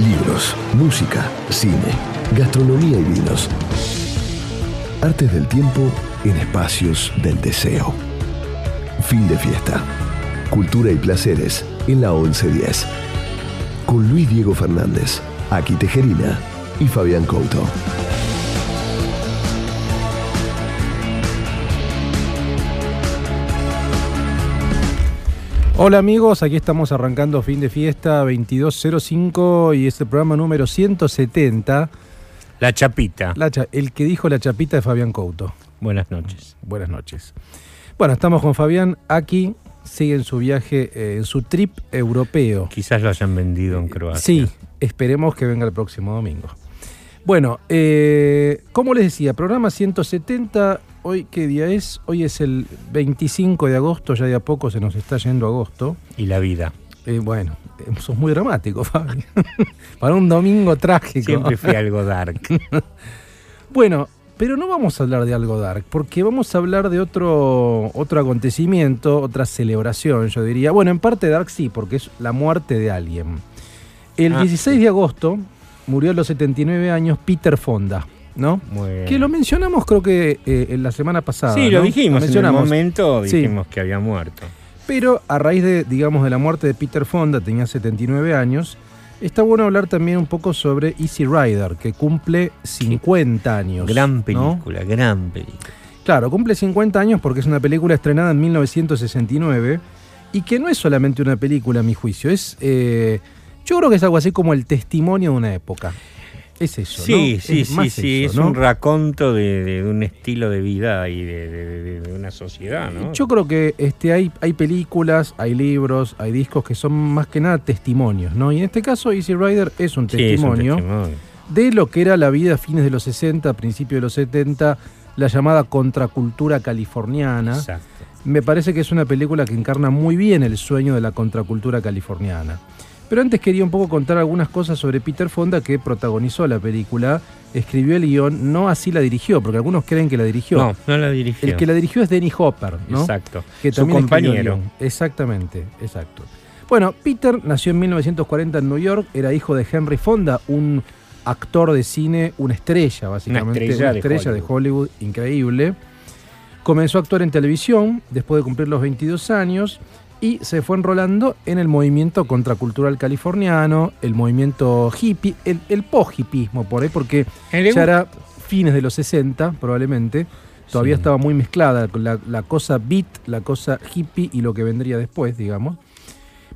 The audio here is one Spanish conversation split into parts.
Libros, música, cine, gastronomía y vinos. Artes del tiempo en espacios del deseo. Fin de fiesta. Cultura y placeres en la 1110. Con Luis Diego Fernández, Aki Tejerina y Fabián Couto. Hola amigos, aquí estamos arrancando fin de fiesta 2205 y este programa número 170. La Chapita. La cha- el que dijo la chapita de Fabián Couto. Buenas noches. Buenas noches. Bueno, estamos con Fabián aquí, sigue en su viaje, eh, en su trip europeo. Quizás lo hayan vendido en Croacia. Sí, esperemos que venga el próximo domingo. Bueno, eh, como les decía, programa 170, hoy qué día es? Hoy es el 25 de agosto, ya de a poco se nos está yendo agosto. Y la vida. Eh, bueno, eh, sos muy dramático, Fabi. Para un domingo trágico. Siempre fui algo dark. Bueno, pero no vamos a hablar de algo dark, porque vamos a hablar de otro, otro acontecimiento, otra celebración, yo diría. Bueno, en parte dark sí, porque es la muerte de alguien. El Ah, 16 sí. de agosto murió a los 79 años Peter Fonda, ¿no? Muy bien. Que lo mencionamos creo que eh, en la semana pasada. Sí, ¿no? lo dijimos. En el mencionamos. momento Sí. dijimos que había muerto. Pero a raíz de, digamos, de la muerte de Peter Fonda, tenía 79 años, está bueno hablar también un poco sobre Easy Rider, que cumple 50 años. Gran ¿no? película, gran película. Claro, cumple 50 años porque es una película estrenada en 1969 y que no es solamente una película, a mi juicio, es... eh, yo creo que es algo así como el testimonio de una época. Es eso, Sí, ¿no? sí, Es sí, sí. eso, es ¿no? un raconto de, de un estilo de vida y de, de- de- de una sociedad, ¿no? Yo creo que este, hay, hay películas, hay libros, hay discos que son más que nada testimonios, ¿no? Y en este caso Easy Rider es un Sí, es un testimonio testimonio. de lo que era la vida a fines de los 60, principios de los 70, la llamada contracultura californiana. Exacto. Me parece que es una película que encarna muy bien el sueño de la contracultura californiana. Pero antes quería un poco contar algunas cosas sobre Peter Fonda que protagonizó la película, escribió el guion, no así la dirigió, porque algunos creen que la dirigió. No, no la dirigió. El que la dirigió es Denny Hopper, ¿no? Exacto. que Su compañero. Exactamente, exacto. Bueno, Peter nació en 1940 en New York, era hijo de Henry Fonda, un actor de cine, una estrella básicamente, estrella de de Hollywood increíble. Comenzó a actuar en televisión después de cumplir los 22 años y se fue enrolando en el movimiento contracultural californiano, el movimiento hippie, el, el po-hippismo por ahí, porque ya era fines de los 60 probablemente, todavía Sí. estaba muy mezclada con la, la cosa beat, la cosa hippie y lo que vendría después, digamos.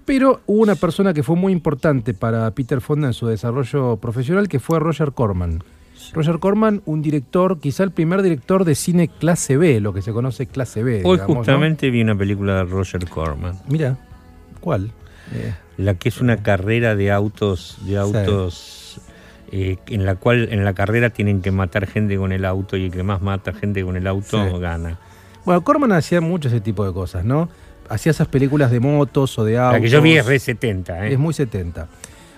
Pero hubo una persona que fue muy importante para Peter Fonda en su desarrollo profesional, que fue Roger Corman. Roger Corman, un director, quizá el primer director de cine clase B, lo que se conoce clase B. Hoy digamos, ¿no? justamente vi una película de Roger Corman. Mira, ¿cuál? Eh, La que es una carrera de autos, de autos eh, en la cual en la carrera tienen que matar gente con el auto y el que más mata gente con el auto Sí. gana. Bueno, Corman hacía mucho ese tipo de cosas, ¿no? Hacía esas películas de motos o de autos. La que yo vi es R70, ¿eh? Es muy 70.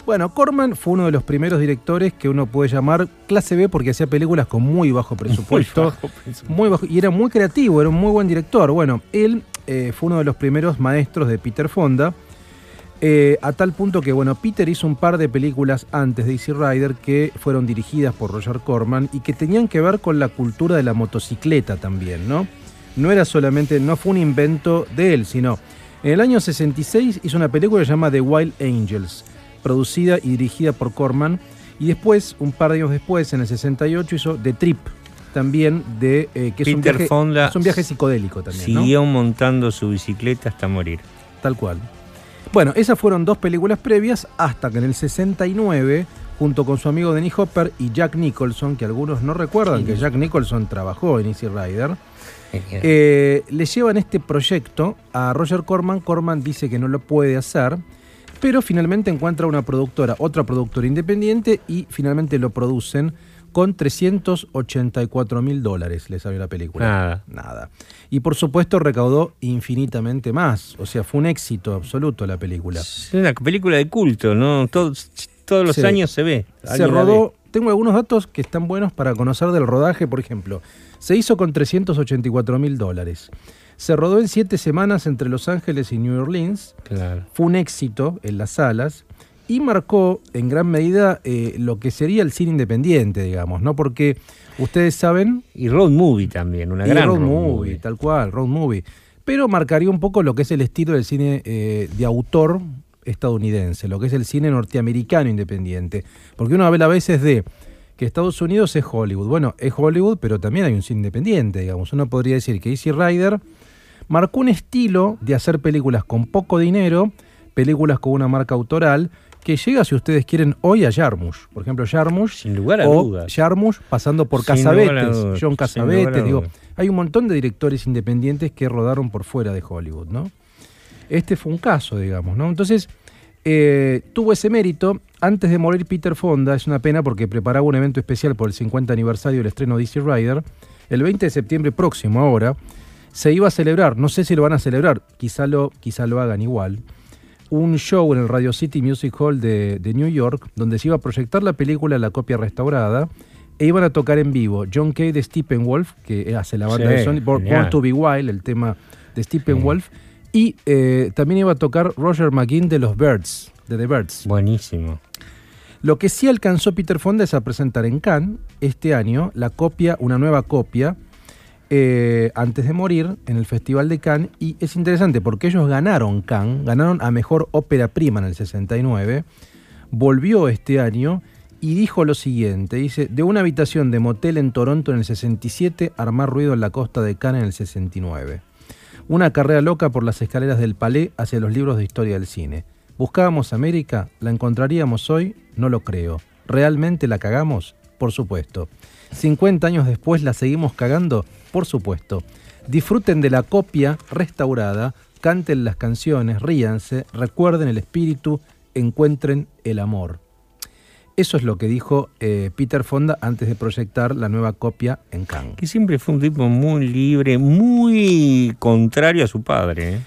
Bueno, Corman fue uno de los primeros directores que uno puede llamar clase B porque hacía películas con muy bajo presupuesto. Muy bajo presupuesto. muy bajo, y era muy creativo, era un muy buen director. Bueno, él eh, fue uno de los primeros maestros de Peter Fonda, eh, a tal punto que, bueno, Peter hizo un par de películas antes de Easy Rider que fueron dirigidas por Roger Corman y que tenían que ver con la cultura de la motocicleta también, ¿no? No era solamente, no fue un invento de él, sino en el año 66 hizo una película que se llama The Wild Angels, producida y dirigida por Corman, y después, un par de años después, en el 68, hizo The Trip, también de eh, que es un, viaje, Fonda es un viaje psicodélico también, ¿no? Siguió montando su bicicleta hasta morir. Tal cual. Bueno, esas fueron dos películas previas hasta que en el 69, junto con su amigo Denny Hopper y Jack Nicholson, que algunos no recuerdan que Jack Nicholson trabajó en Easy Rider, eh, le llevan este proyecto a Roger Corman. Corman dice que no lo puede hacer, pero finalmente encuentra una productora, otra productora independiente y finalmente lo producen con 384 mil dólares le salió la película. Nada. Nada. Y por supuesto recaudó infinitamente más. O sea, fue un éxito absoluto la película. Es una película de culto, ¿no? Todos, todos los años se ve. Se rodó, tengo algunos datos que están buenos para conocer del rodaje, por ejemplo. Se hizo con 384 mil dólares. Se rodó en siete semanas entre Los Ángeles y New Orleans. Claro. Fue un éxito en las salas. y marcó en gran medida eh, lo que sería el cine independiente, digamos, ¿no? Porque ustedes saben... Y road movie también, una gran road, movie, Tal cual, road movie. Pero marcaría un poco lo que es el estilo del cine eh, de autor estadounidense, lo que es el cine norteamericano independiente. Porque uno habla a veces de que Estados Unidos es Hollywood. Bueno, es Hollywood, pero también hay un cine independiente, digamos. Uno podría decir que Easy Rider marcó un estilo de hacer películas con poco dinero, películas con una marca autoral, que llega, si ustedes quieren, hoy a Jarmusch. Por ejemplo, Jarmusch. Sin lugar a o dudas. Jarmusch pasando por Casabetes, John Casabetes. Digo, hay un montón de directores independientes que rodaron por fuera de Hollywood, ¿no? Este fue un caso, digamos, ¿no? Entonces, eh, tuvo ese mérito. Antes de morir Peter Fonda, es una pena porque preparaba un evento especial por el 50 aniversario del estreno de Easy Rider. El 20 de septiembre próximo, ahora, se iba a celebrar, no sé si lo van a celebrar, quizá lo, quizá lo hagan igual, un show en el Radio City Music Hall de, New York, donde se iba a proyectar la película La copia restaurada, e iban a tocar en vivo John Kay de Steppenwolf, que hace la banda de Sony, Born, to Be Wild, el tema de Steppenwolf, y eh, también iba a tocar Roger McGinn de los Birds, de The Birds. Buenísimo. Lo que sí alcanzó Peter Fonda es a presentar en Cannes este año la copia, una nueva copia eh, antes de morir en el Festival de Cannes y es interesante porque ellos ganaron Cannes, ganaron a Mejor Ópera Prima en el 69, volvió este año y dijo lo siguiente, dice, de una habitación de motel en Toronto en el 67, armar ruido en la costa de Cannes en el 69. Una carrera loca por las escaleras del Palais hacia los libros de historia del cine. ¿Buscábamos América? ¿La encontraríamos hoy? No lo creo. ¿Realmente la cagamos? Por supuesto. 50 años después la seguimos cagando, por supuesto. Disfruten de la copia restaurada, canten las canciones, ríanse, recuerden el espíritu, encuentren el amor. Eso es lo que dijo eh, Peter Fonda antes de proyectar la nueva copia en Cannes. Que siempre fue un tipo muy libre, muy contrario a su padre. ¿eh?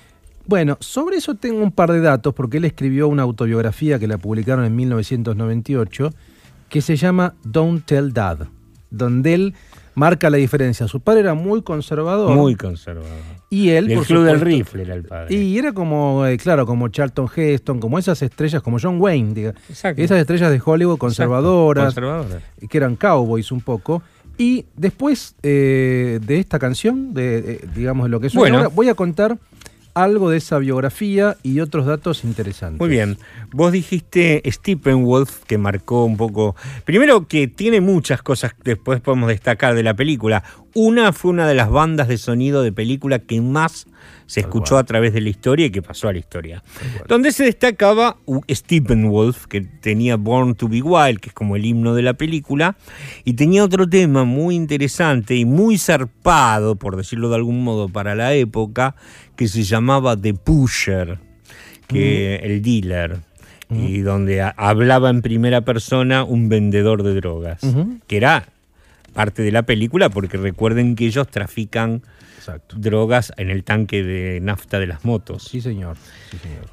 Bueno, sobre eso tengo un par de datos porque él escribió una autobiografía que la publicaron en 1998 que se llama Don't Tell Dad donde él marca la diferencia. Su padre era muy conservador. Muy conservador. Y él, el por club del rifle era el padre. Y era como, eh, claro, como Charlton Heston, como esas estrellas, como John Wayne, diga. esas estrellas de Hollywood conservadoras, que eran cowboys un poco. Y después eh, de esta canción, de, digamos de lo que es bueno. voy a contar algo de esa biografía y otros datos interesantes. Muy bien. Vos dijiste Steppenwolf, que marcó un poco. Primero, que tiene muchas cosas que después podemos destcar de la película. Una fue una de las bandas de sonido de película que más se escuchó a través de la historia y que pasó a la historia. Donde se destacaba Steppenwolf, que tenía Born to Be Wild, que es como el himno de la película, y tenía otro tema muy interesante y muy zarpado, por decirlo de algún modo, para la época, que se llamaba The Pusher, que el dealer. Y donde hablaba en primera persona un vendedor de drogas, que era parte de la película, porque recuerden que ellos trafican drogas en el tanque de nafta de las motos. Sí, señor.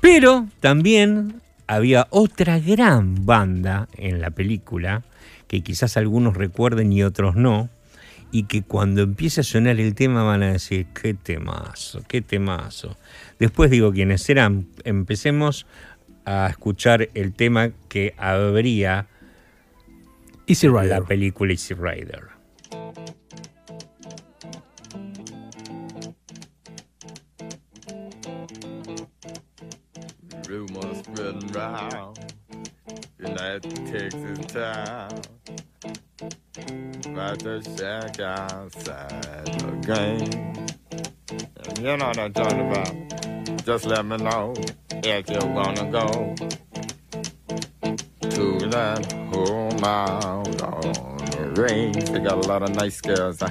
Pero también había otra gran banda en la película, que quizás algunos recuerden y otros no, y que cuando empiece a sonar el tema van a decir, qué temazo, qué temazo. Después digo quiénes eran. Empecemos a escuchar el tema que habría Easy Rider. la película Easy Rider. Rumors spreading round that Texas town about the shack outside the game. And you know what I'm talking about. Just let me know if you wanna go to that home out on the range. They got a lot of nice girls.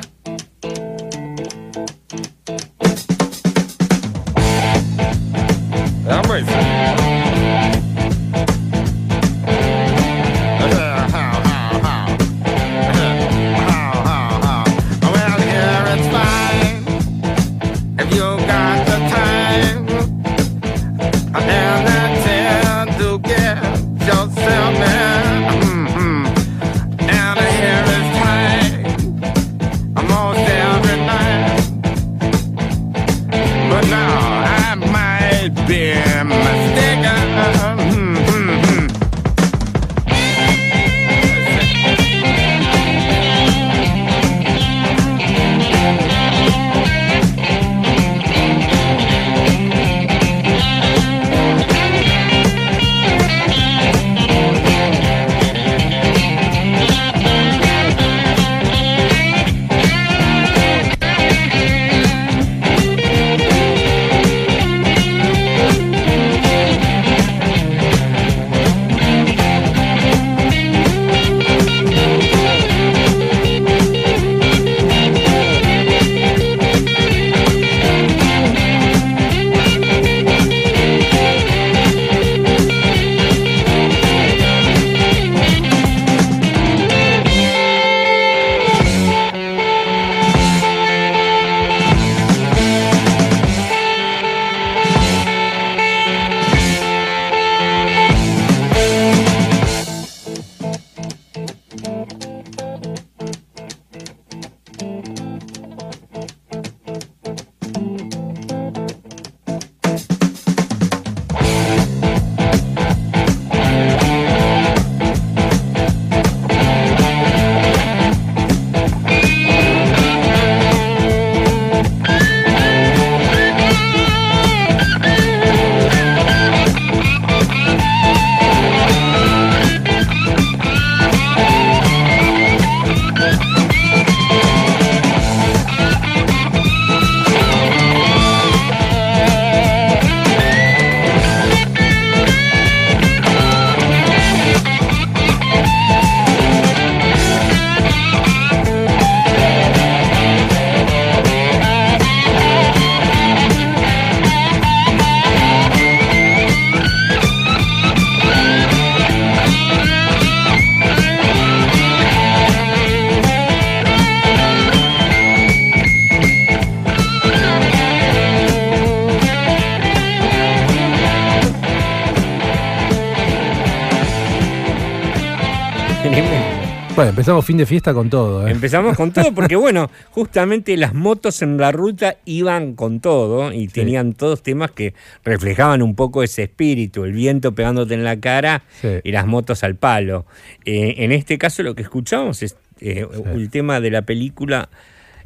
Empezamos fin de fiesta con todo. ¿eh? Empezamos con todo porque, bueno, justamente las motos en la ruta iban con todo y tenían todos temas que reflejaban un poco ese espíritu, el viento pegándote en la cara Sí. y las motos al palo. Eh, en este caso lo que escuchamos es eh, el tema de la película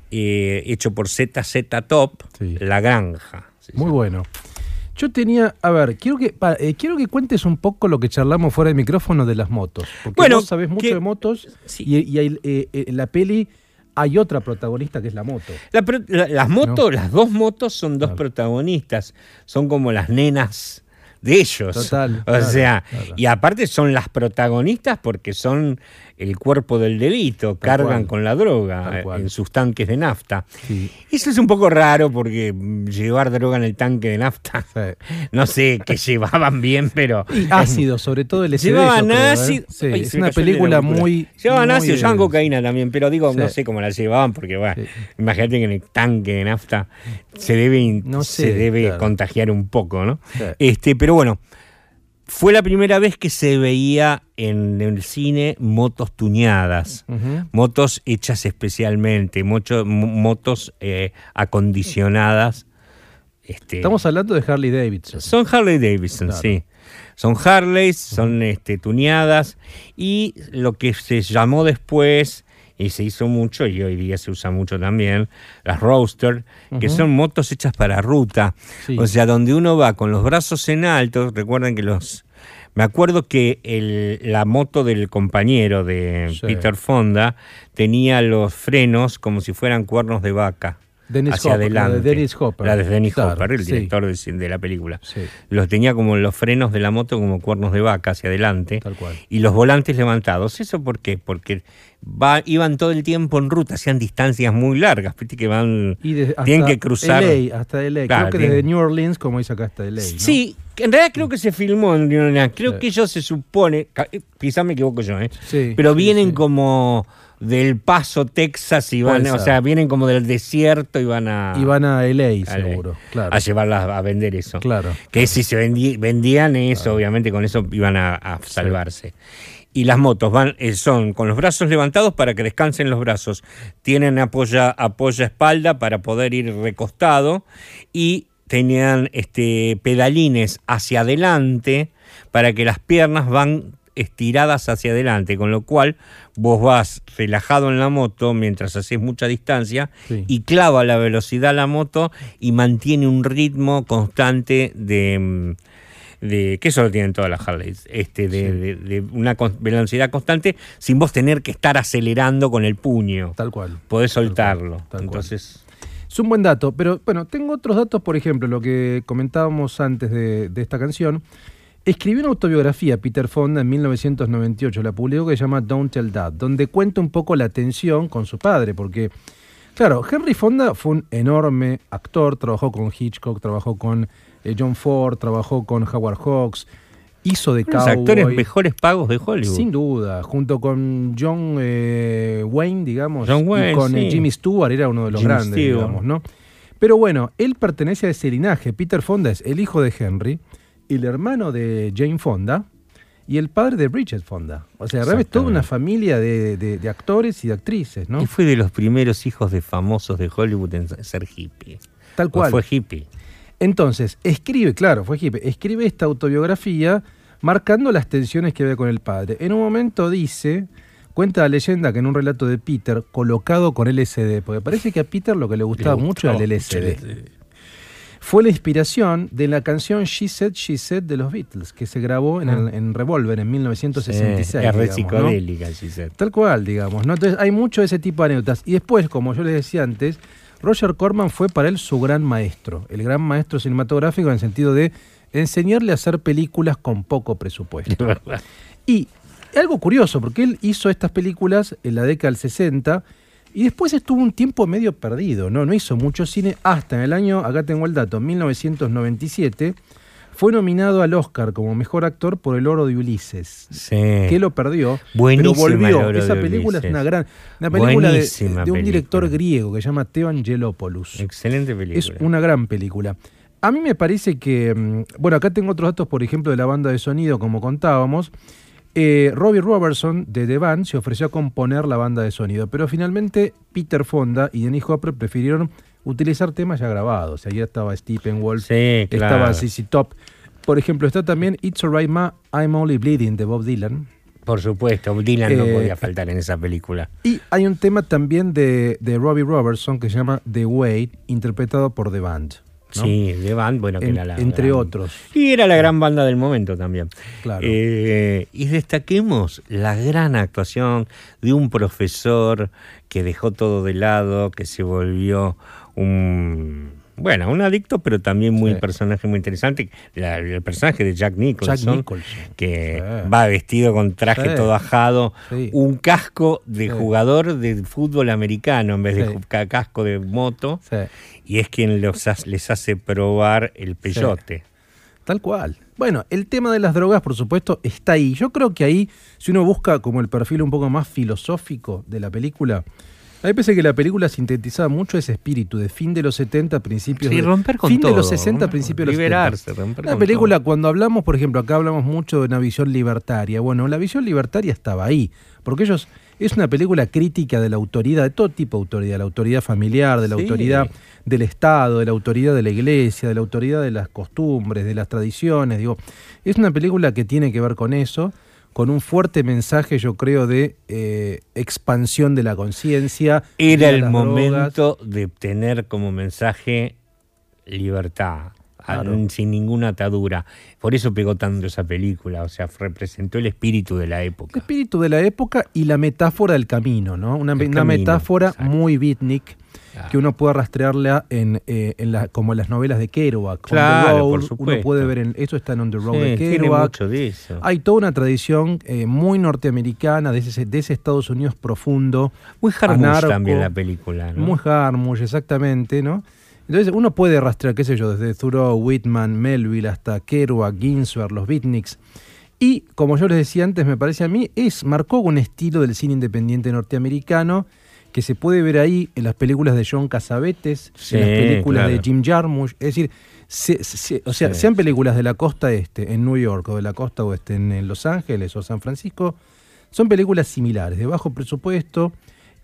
eh, hecho por ZZ Top. La Granja. Muy bueno. Yo tenía, a ver, quiero que pa- eh, quiero que cuentes un poco lo que charlamos fuera del micrófono de las motos. Porque Bueno, vos sabés mucho que- de motos Sí. y, y hay, eh, eh, en la peli hay otra protagonista que es la moto. La pro- la- las motos, No. las dos motos son dos Claro. protagonistas, son como las nenas de ellos. Total, O claro, sea, claro. y aparte son las protagonistas porque son el cuerpo del delito, cargan cual. con la droga eh, en sus tanques de nafta. Sí. Eso es un poco raro porque mm, llevar droga en el tanque de nafta, Sí. no sé, que llevaban bien, pero... Y ácido, sobre todo el. Llevaban creo, ¿eh? ácido. Sí, Ay, es una película muy. Llevaban muy, ácido, llevaban cocaína también, pero digo, no sé cómo la llevaban, porque bueno, imagínate que en el tanque de nafta se debe, se debe claro. contagiar un poco, ¿no? Este, pero bueno, fue la primera vez que se veía en el cine motos tuñadas. Motos hechas especialmente, motos eh, acondicionadas. Este, Estamos hablando de Harley Davidson. son Harley Davidson, Claro. sí. Son Harleys, son este, tuneadas y lo que se llamó después y se hizo mucho y hoy día se usa mucho también, las Roadster, que son motos hechas para ruta. Sí. O sea, donde uno va con los brazos en alto, recuerden que los... Me acuerdo que el- la moto del compañero de Sí. Peter Fonda tenía los frenos como si fueran cuernos de vaca. Dennis hacia Hopper, la de adelante. Dennis Hopper. La de Dennis Hopper, el sí. director de, de la película Sí, los tenía como los frenos de la moto como cuernos de vaca hacia adelante tal cual. y los volantes levantados. ¿Eso por qué? Porque va, iban todo el tiempo en ruta, hacían distancias muy largas, viste que van... Y de- hasta Tienen que cruzar- LA, hasta LA. Claro, Creo que tienen- desde New Orleans, como dice acá, hasta LA. ¿no? Sí, en realidad creo que se filmó en New Orleans. Creo Sí. que ellos se supone, eh, quizás me equivoco yo, ¿eh? Sí, pero vienen sí. como del Paso, Texas, y van, o sea, vienen como del desierto y van a, Y van a LA, a- seguro. Claro. a llevarlas a vender eso. Claro. Que si se vendi- vendían eso, obviamente con eso iban a, a salvarse. Y las motos van, eh, son con los brazos levantados para que descansen los brazos. Tienen apoya, apoya espalda para poder ir recostado y tenían este, pedalines hacia adelante para que las piernas van estiradas hacia adelante, con lo cual vos vas relajado en la moto mientras haces mucha distancia Sí. y clava la velocidad la moto y mantiene un ritmo constante de, mm, de que eso lo tienen todas las Harleys, este, de, de- de una con- velocidad constante sin vos tener que estar acelerando con el puño. Tal cual. Podés Tal cual, soltarlo. cual. Entonces, Es un buen dato, pero bueno, tengo otros datos, por ejemplo, lo que comentábamos antes de, de esta canción. Escribió una autobiografía, Peter Fonda, en 1998, la publicó que se llama Don't Tell Dad, donde cuenta un poco la tensión con su padre, porque, claro, Henry Fonda fue un enorme actor, trabajó con Hitchcock, trabajó con eh, John Ford, trabajó con Howard Hawks, hizo de los actores mejores pagos de Hollywood. Sin duda, junto con John eh, Wayne, digamos, John Wayne, y con eh, sí. Jimmy Stewart, era uno de los Jimmy grandes, Stewart. digamos, ¿no? Pero bueno, él pertenece a ese linaje. Peter Fonda es el hijo de Henry, el hermano de Jane Fonda y el padre de Bridget Fonda. O sea, realmente toda una familia de, de- de actores y de actrices, ¿no? Y fue de los primeros hijos de famosos de Hollywood en ser hippie. Tal O cual. fue hippie. Entonces, escribe, claro, fue hippie, escribe esta autobiografía marcando las tensiones que había con el padre. En un momento dice, cuenta la leyenda que en un relato de Peter, colocado con LSD, porque parece que a Peter lo que le gustaba Le mucho era el LSD. Fue la inspiración de la canción She Said, She Said de los Beatles, que se grabó en, el- en Revolver en 1966. Ah. es re digamos, ¿no? psicodélica, Gisette. Tal cual, digamos. ¿no? Entonces hay mucho de ese tipo de anécdotas. Y después, como yo les decía antes, Roger Corman fue para él su gran maestro, el gran maestro cinematográfico en el sentido de enseñarle a hacer películas con poco presupuesto. Y algo curioso, porque él hizo estas películas en la década del 60 y después estuvo un tiempo medio perdido, ¿no? No hizo mucho cine hasta en el año, acá tengo el dato, 1997, fue nominado al Oscar como mejor actor por El Oro de Ulises. Sí. Que lo perdió, Buenísima pero volvió. Esa película es una gran una película de, un director griego que se llama Theo Angelopoulos. Excelente película. Es una gran película. A mí me parece que, mm, bueno, acá tengo otros datos, por ejemplo, de la banda de sonido, como contábamos. Eh, Robbie Robertson de The Band se ofreció a componer la banda de sonido, pero finalmente Peter Fonda y Dennis Hopper prefirieron utilizar temas ya grabados. Ahí estaba Steppenwolf, Sí, claro. estaba CC Top. Por ejemplo, está también It's Alright Ma, I'm Only Bleeding de Bob Dylan. Por supuesto, Dylan no Eh, podía faltar en esa película. Y hay un tema también de, de Robbie Robertson que se llama The Way, interpretado por The Band. ¿No? Sí, de Band, bueno, que En- era la entre gran- otros. Y era la gran banda del momento también. Claro. Eh, y destaquemos la gran actuación de un profesor que dejó todo de lado, que se volvió un. Bueno, un adicto, pero también muy Sí. personaje muy interesante. La- el personaje de Jack Nicholson, Jack Nicholson. que Sí. va vestido con traje Sí. todo ajado, un casco de jugador de fútbol americano en vez de casco de moto, y es quien los les hace probar el peyote. tal cual. Bueno, el tema de las drogas, por supuesto, está ahí. Yo creo que ahí, si uno busca como el perfil un poco más filosófico de la película, a mí parece que la película sintetizaba mucho ese espíritu de fin de los 70, principios Sí, de romper con fin todo. de los 60, principios de los 70. Liberarse, romper La película, todo. cuando hablamos, por ejemplo, acá hablamos mucho de una visión libertaria. Bueno, la visión libertaria estaba ahí, porque ellos es una película crítica de la autoridad, de todo tipo de autoridad, la autoridad familiar, de la Sí. autoridad del Estado, de la autoridad de la iglesia, de la autoridad de las costumbres, de las tradiciones. Digo, es una película que tiene que ver con eso, con un fuerte mensaje, yo creo, de eh, expansión de la conciencia. Era el drogas. momento de tener como mensaje libertad, Claro. sin ninguna atadura. Por eso pegó tanto esa película, o sea, representó el espíritu de la El época. espíritu de la época y la metáfora del camino, ¿no? Una, El metáfora exacto. muy beatnik Que uno puede rastrearla en, eh, en la, como en las novelas de Kerouac. Claro, Road, por Uno supuesto. puede ver, en, eso está en On the Road Sí, de Kerouac. mucho de eso. Hay toda una tradición eh, muy norteamericana de ese, de ese Estados Unidos profundo, Muy anarco, también la película, ¿no? muy Harmush, exactamente, ¿no? Entonces uno puede rastrear, qué sé yo, desde Thoreau, Whitman, Melville hasta Kerouac, Ginsberg, los beatniks. Y como yo les decía antes, me parece a mí, es, marcó un estilo del cine independiente norteamericano que se puede ver ahí en las películas de John Casavetes, Sí, en las películas claro. de Jim Jarmusch. Es decir, se- se- o sea, Sí. sean películas de la costa este en New York o de la costa oeste en, en Los Ángeles o San Francisco, son películas similares, de bajo presupuesto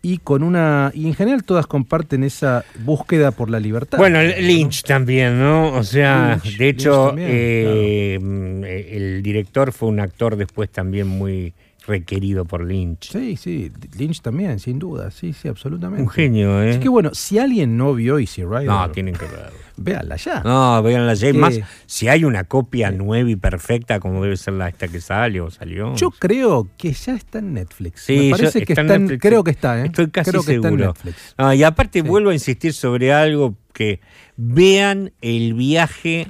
y con una. Y en general todas comparten esa búsqueda por la libertad. Bueno, ¿no? Lynch también, ¿no? O sea, Lynch, de hecho, también, eh, el director fue un actor después también muy requerido por Lynch. Sí, sí, Lynch también, sin duda, sí, sí, absolutamente. Un genio, ¿eh? Es que bueno, si alguien no vio Easy Rider, No, tienen que verlo. véanla ya. No, vean la Que- más, si hay una copia nueva y perfecta como debe ser la esta que sale o salió. Yo creo que ya está en Netflix. Sí, Me yo- parece que está en está en- Netflix, creo que está, ¿eh? Estoy casi creo que está en seguro. Netflix. Ah, y aparte Sí. vuelvo a insistir sobre algo que vean el viaje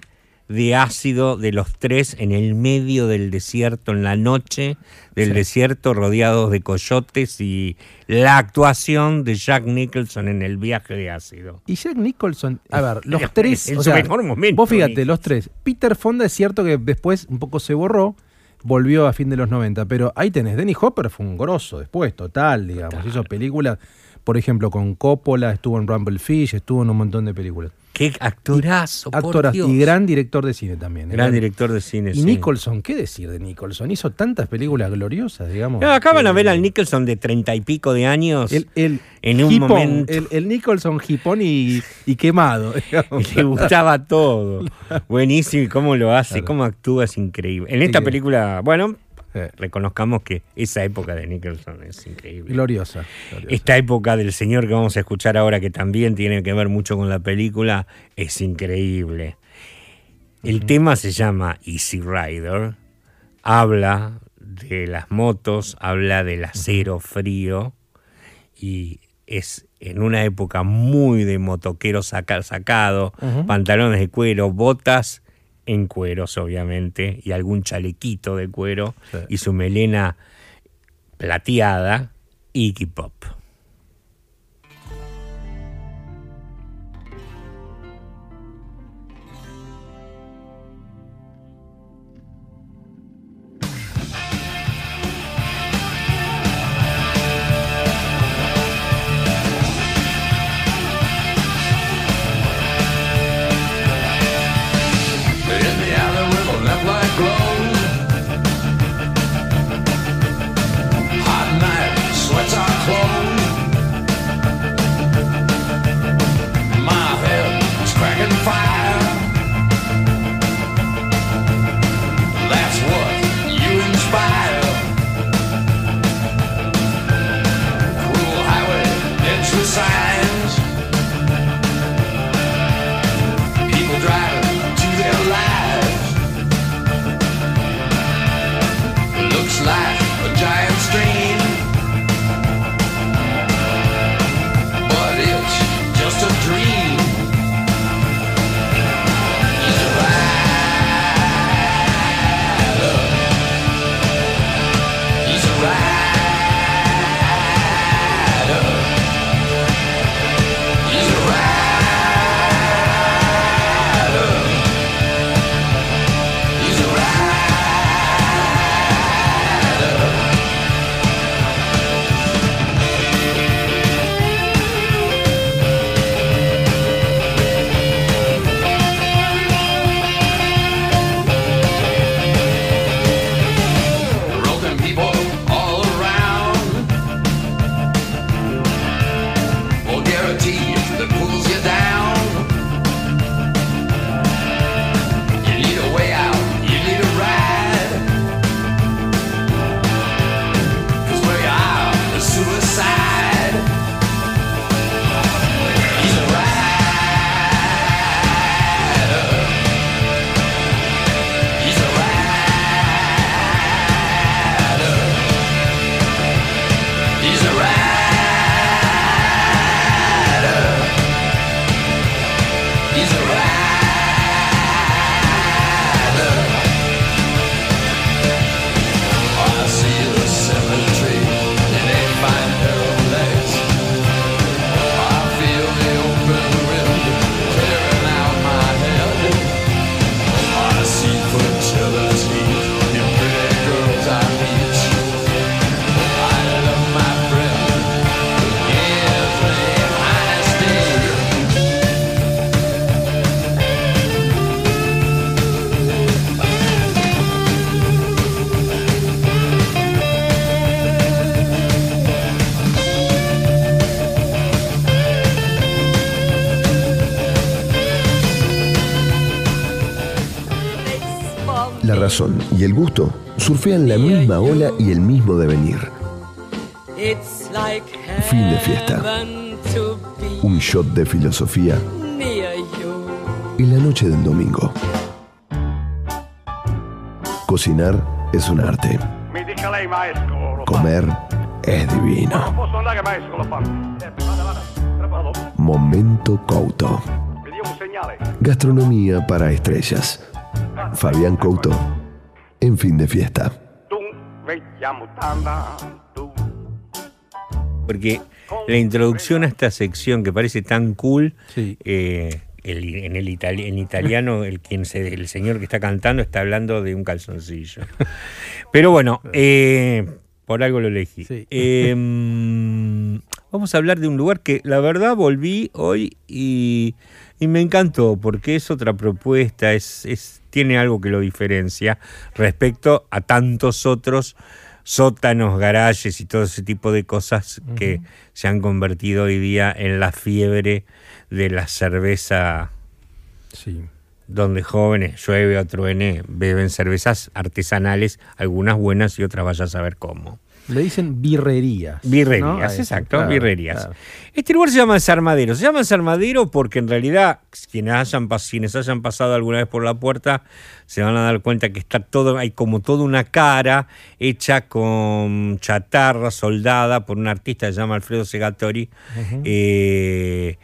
de ácido de los tres en el medio del desierto, en la noche del Sí. desierto, rodeados de coyotes y la actuación de Jack Nicholson en el viaje de ácido. Y Jack Nicholson, a ver, los En tres. su o sea, mejor momento, Vos fíjate, los tres. Peter Fonda es cierto que después un poco se borró, volvió a fin de los 90, pero ahí tenés. Dennis Hopper fue un grosso después, total, digamos. Hizo películas, por ejemplo, con Coppola, estuvo en Rumble Fish, estuvo en un montón de películas. Qué actorazo, por Actoras Dios. y gran director de cine también. ¿eh? Gran director de cine. Y sí. Nicholson, ¿qué decir de Nicholson? Hizo tantas películas gloriosas, digamos. No, acá van a ver al Nicholson de treinta y pico de años. El, el en un hipón, momento. El, el Nicholson hipón y, y quemado. digamos. Y le gustaba todo. Buenísimo, y cómo lo hace, Claro. cómo actúa, es increíble. En esta Sí. película, bueno, reconozcamos que esa época de Nicholson es increíble. gloriosa. gloriosa. Esta época del señor que vamos a escuchar ahora, que también tiene que ver mucho con la película, es increíble. El tema se llama Easy Rider, habla de las motos, habla del acero frío y es en una época muy de motoquero saca- sacado, pantalones de cuero, botas en cueros obviamente y algún chalequito de cuero Sí. y su melena plateada, Iggy Pop. In el gusto surfean la misma ola y el mismo devenir. Fin de fiesta. Un shot de filosofía en la noche del domingo. Cocinar es un arte. Comer es divino. Momento Couto. Gastronomía para estrellas. Fabián Couto. Fin de fiesta. Porque la introducción a esta sección que parece tan cool, Sí. eh, el- en, el itali- en italiano el, quien se- el señor que está cantando está hablando de un calzoncillo. Pero bueno, eh, por algo lo elegí. Sí. Eh, mm, vamos a hablar de un lugar que la verdad volví hoy y, y me encantó porque es otra propuesta, es, es- tiene algo que lo diferencia respecto a tantos otros sótanos, garajes y todo ese tipo de cosas que se han convertido hoy día en la fiebre de la cerveza Sí. donde jóvenes, llueve o truene, beben cervezas artesanales, algunas buenas y otras vaya a saber cómo. Le dicen birrerías. Birrerías, exacto, claro, birrerías. claro. Este lugar se llama Desarmadero. Se llama Desarmadero porque en realidad quienes hayan, quienes hayan pasado alguna vez por la puerta se van a dar cuenta que está todo, hay como toda una cara hecha con chatarra soldada por un artista que se llama Alfredo Segatori, eh,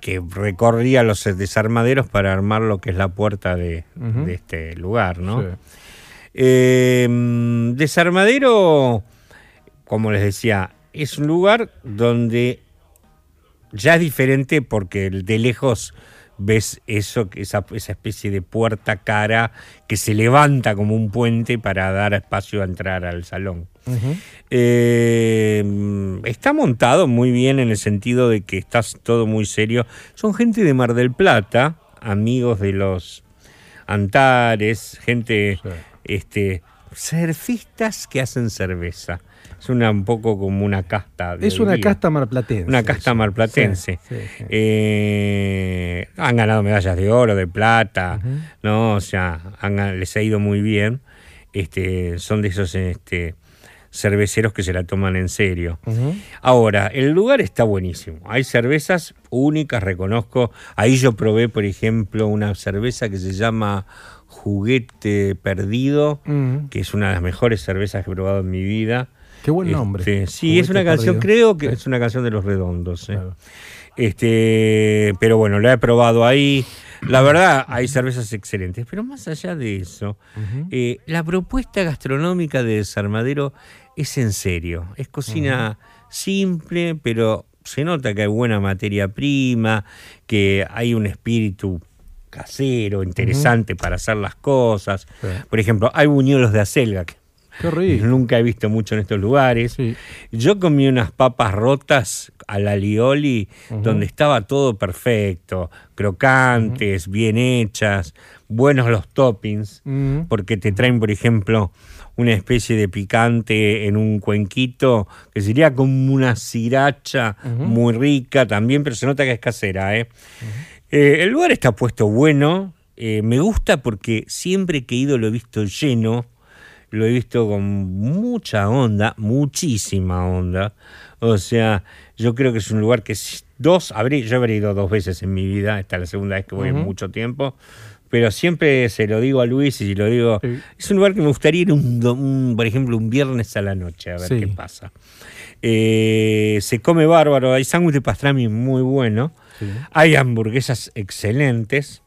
que recorría los desarmaderos para armar lo que es la puerta de, este lugar, ¿no? Sí. Eh, Desarmadero, como les decía, es un lugar donde ya es diferente porque de lejos ves eso, esa, esa especie de puerta cara que se levanta como un puente para dar espacio a entrar al salón. Eh, está montado muy bien en el sentido de que está todo muy serio. Son gente de Mar del Plata, amigos de los Antares, gente, Sí. este, surfistas que hacen cerveza. Es una un poco como una casta. Es una casta marplatense. Una casta marplatense. Sí, sí, sí. Eh, han ganado medallas de oro, de plata. ¿no? O sea, han- les ha ido muy bien. Este, son de esos este, cerveceros que se la toman en serio. Ahora, el lugar está buenísimo. Hay cervezas únicas, reconozco. Ahí yo probé, por ejemplo, una cerveza que se llama Juguete Perdido, que es una de las mejores cervezas que he probado en mi vida. Qué buen nombre. Este, sí, Juguete es una canción, perdido. creo que Sí. es una canción de los redondos. ¿eh? Claro. Este, pero bueno, la he probado ahí. La verdad, hay cervezas excelentes. Pero más allá de eso, eh, la propuesta gastronómica de Desarmadero es en serio. Es cocina simple, pero se nota que hay buena materia prima, que hay un espíritu casero, interesante para hacer las cosas. Sí. Por ejemplo, hay buñuelos de acelga, que Qué rico. nunca he visto mucho en estos lugares. Sí. Yo comí unas papas rotas a la lioli, donde estaba todo perfecto, crocantes, bien hechas, buenos los toppings, porque te traen, por ejemplo, una especie de picante en un cuenquito, que sería como una sriracha Ujú. muy rica también, pero se nota que es casera. ¿eh? Eh, el lugar está puesto bueno, eh, me gusta porque siempre que he ido lo he visto lleno, lo he visto con mucha onda, muchísima onda. O sea, yo creo que es un lugar que dos, habré, yo habré ido dos veces en mi vida, esta es la segunda vez que voy en mucho tiempo, pero siempre se lo digo a Luis y lo digo, Sí. es un lugar que me gustaría ir, un, por ejemplo, un viernes a la noche, a ver Sí. qué pasa. Eh, se come bárbaro, hay sándwich de pastrami muy bueno, Sí. hay hamburguesas excelentes,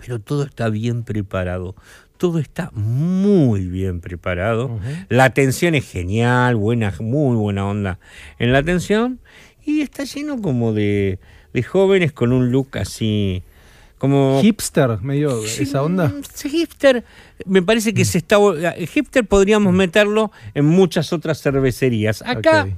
pero todo está bien preparado. Todo está muy bien preparado. La atención es genial, buena, muy buena onda en la atención. Y está lleno como de, de jóvenes con un look así, como... Hipster, medio Sí, esa onda. Hipster, me parece que se está. eh, Hipster podríamos meterlo en muchas otras cervecerías. Acá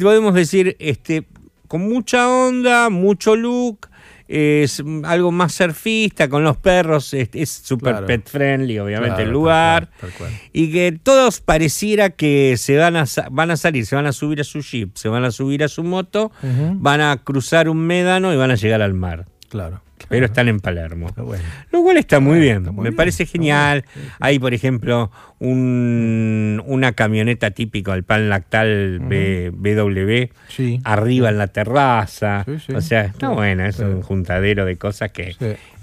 podemos decir, este, con mucha onda, mucho look, es algo más surfista, con los perros, es- súper Claro. pet friendly, obviamente, Claro, el tal lugar. cual, tal cual. Y que todos pareciera que se van a, van a salir, se van a subir a su jeep, se van a subir a su moto, van a cruzar un médano y van a llegar al mar. Claro. Pero están en Palermo. Bueno. Lo cual está muy bien, está muy me bien, parece genial. bueno. Hay, por ejemplo, un- una camioneta típica, el pan lactal B- BW, Sí. arriba en la terraza. Sí, sí. O sea, está Sí, buena, es un juntadero de cosas que,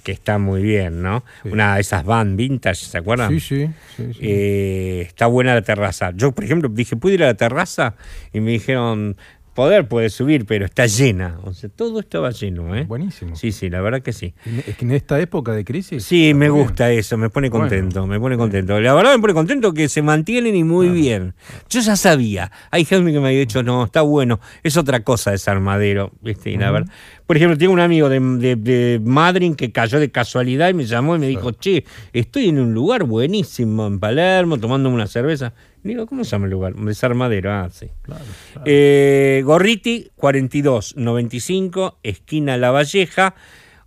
que está muy bien, ¿no? Sí. Una de esas van vintage, ¿se acuerdan? Sí, sí, sí, sí. Eh, está buena la terraza. Yo, por ejemplo, dije, ¿puedo ir a la terraza? Y me dijeron, poder puede subir, pero está llena. O sea, todo estaba lleno, ¿eh? Buenísimo. Sí, sí, la verdad que sí. Es que en esta época de crisis. Sí, me bien. gusta eso, me pone Bueno. contento, me pone contento. La verdad me pone contento que se mantienen y muy bien. Yo ya sabía, hay gente que me había dicho, no, está bueno, es otra cosa desarmadero, ¿viste? Y la verdad. Por ejemplo, tengo un amigo de, de, de Madrid que cayó de casualidad y me llamó y me dijo, che, estoy en un lugar buenísimo en Palermo, tomándome una cerveza. Digo, ¿cómo se llama el lugar? Desarmadero, ah, sí. Claro, claro. Eh, Gorriti, 4295, esquina La Valleja.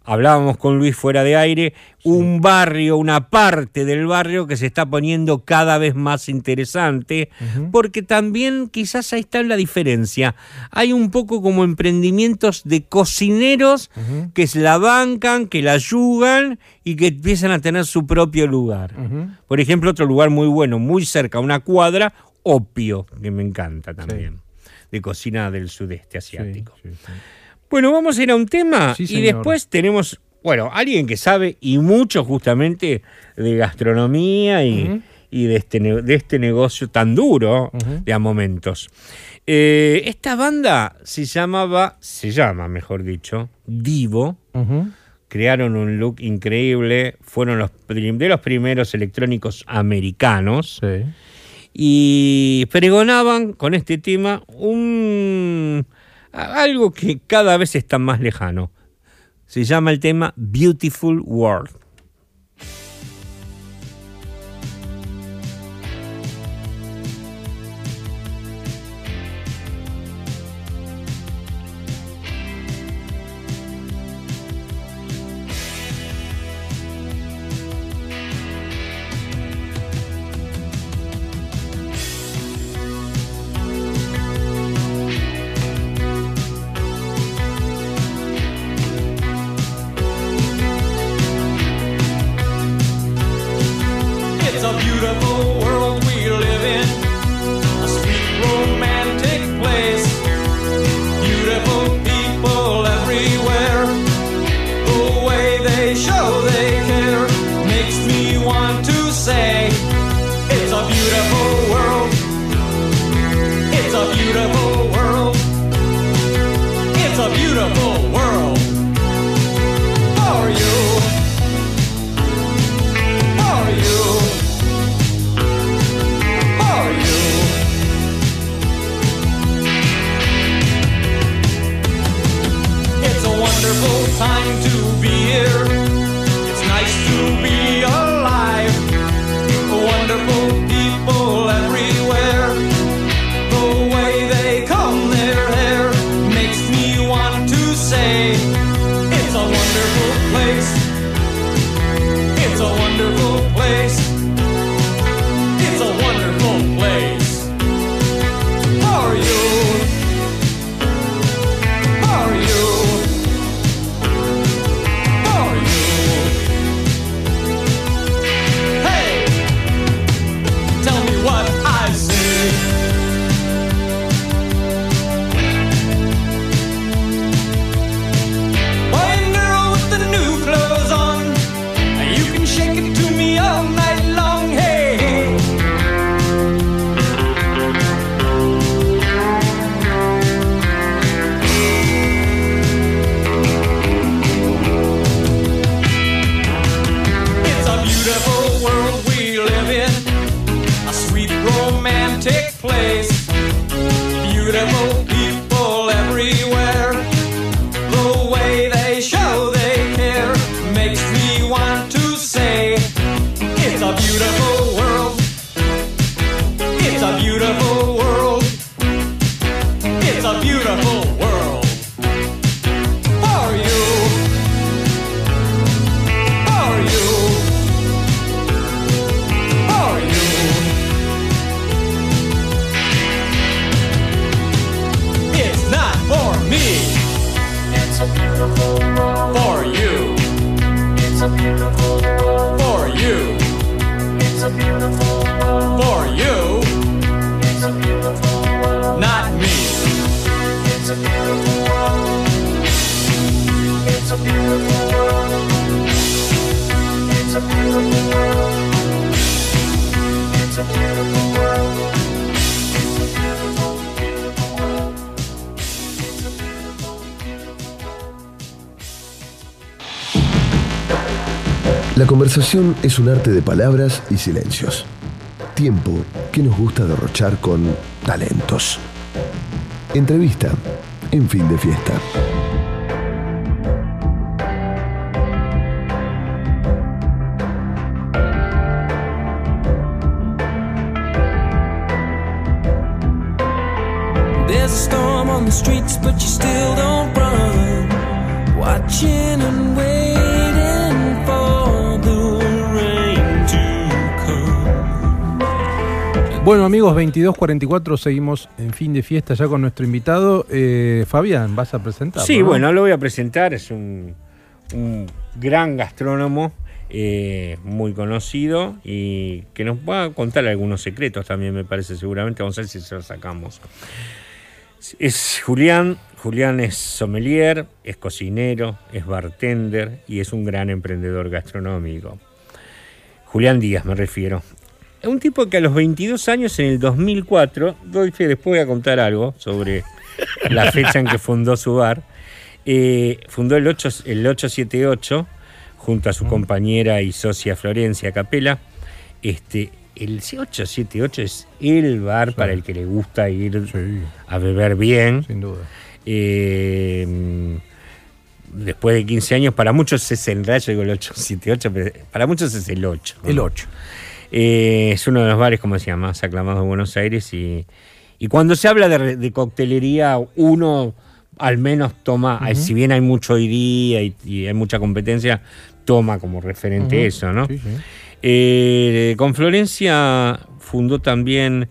Hablábamos con Luis fuera de aire, un barrio, una parte del barrio que se está poniendo cada vez más interesante, porque también quizás ahí está la diferencia. Hay un poco como emprendimientos de cocineros que se la bancan, que la ayudan y que empiezan a tener su propio lugar. Por ejemplo, otro lugar muy bueno, muy cerca, una cuadra, Opio, que me encanta también, de cocina del sudeste asiático. sí, sí. Bueno, vamos a ir a un tema Sí, y después tenemos, bueno, alguien que sabe y mucho justamente de gastronomía y, Ujú. y de, este, de este negocio tan duro de a momentos. Eh, esta banda se llamaba, se llama, mejor dicho, Divo crearon un look increíble, fueron los de los primeros electrónicos americanos Sí. y pregonaban con este tema un algo que cada vez está más lejano. Se llama el tema Beautiful World. Beautiful un arte de palabras y silencios. Tiempo que nos gusta derrochar con talentos. Entrevista en fin de fiesta. Streets, but you still don't run. Watching and Bueno amigos, 22.44 seguimos en fin de fiesta ya con nuestro invitado. Eh, Fabián, vas a presentar. Sí, bueno, lo voy a presentar. Es un, un gran gastrónomo, eh, muy conocido y que nos va a contar algunos secretos también, me parece, seguramente. Vamos a ver si se los sacamos. Es Julián. Julián es sommelier, es cocinero, es bartender y es un gran emprendedor gastronómico. Julián Díaz, me refiero. Es un tipo que a los 22 años, en el 2004, doy fe, después voy a contar algo sobre la fecha en que fundó su bar. Eh, fundó el, 8, el 878 junto a su compañera y socia Florencia Capela. Este, el 878 es el bar para el que le gusta ir Sí, a beber bien. sin duda. Eh, después de 15 años, para muchos es el rayo, digo el 878, pero para muchos es el 8. ¿no? El 8. Eh, es uno de los bares, como decía, más aclamados de Buenos Aires. Y, y cuando se habla de, de coctelería, uno al menos toma, si bien hay mucho hoy día y, y hay mucha competencia, toma como referente eso, ¿no? Sí, sí. Eh, con Florencia fundó también,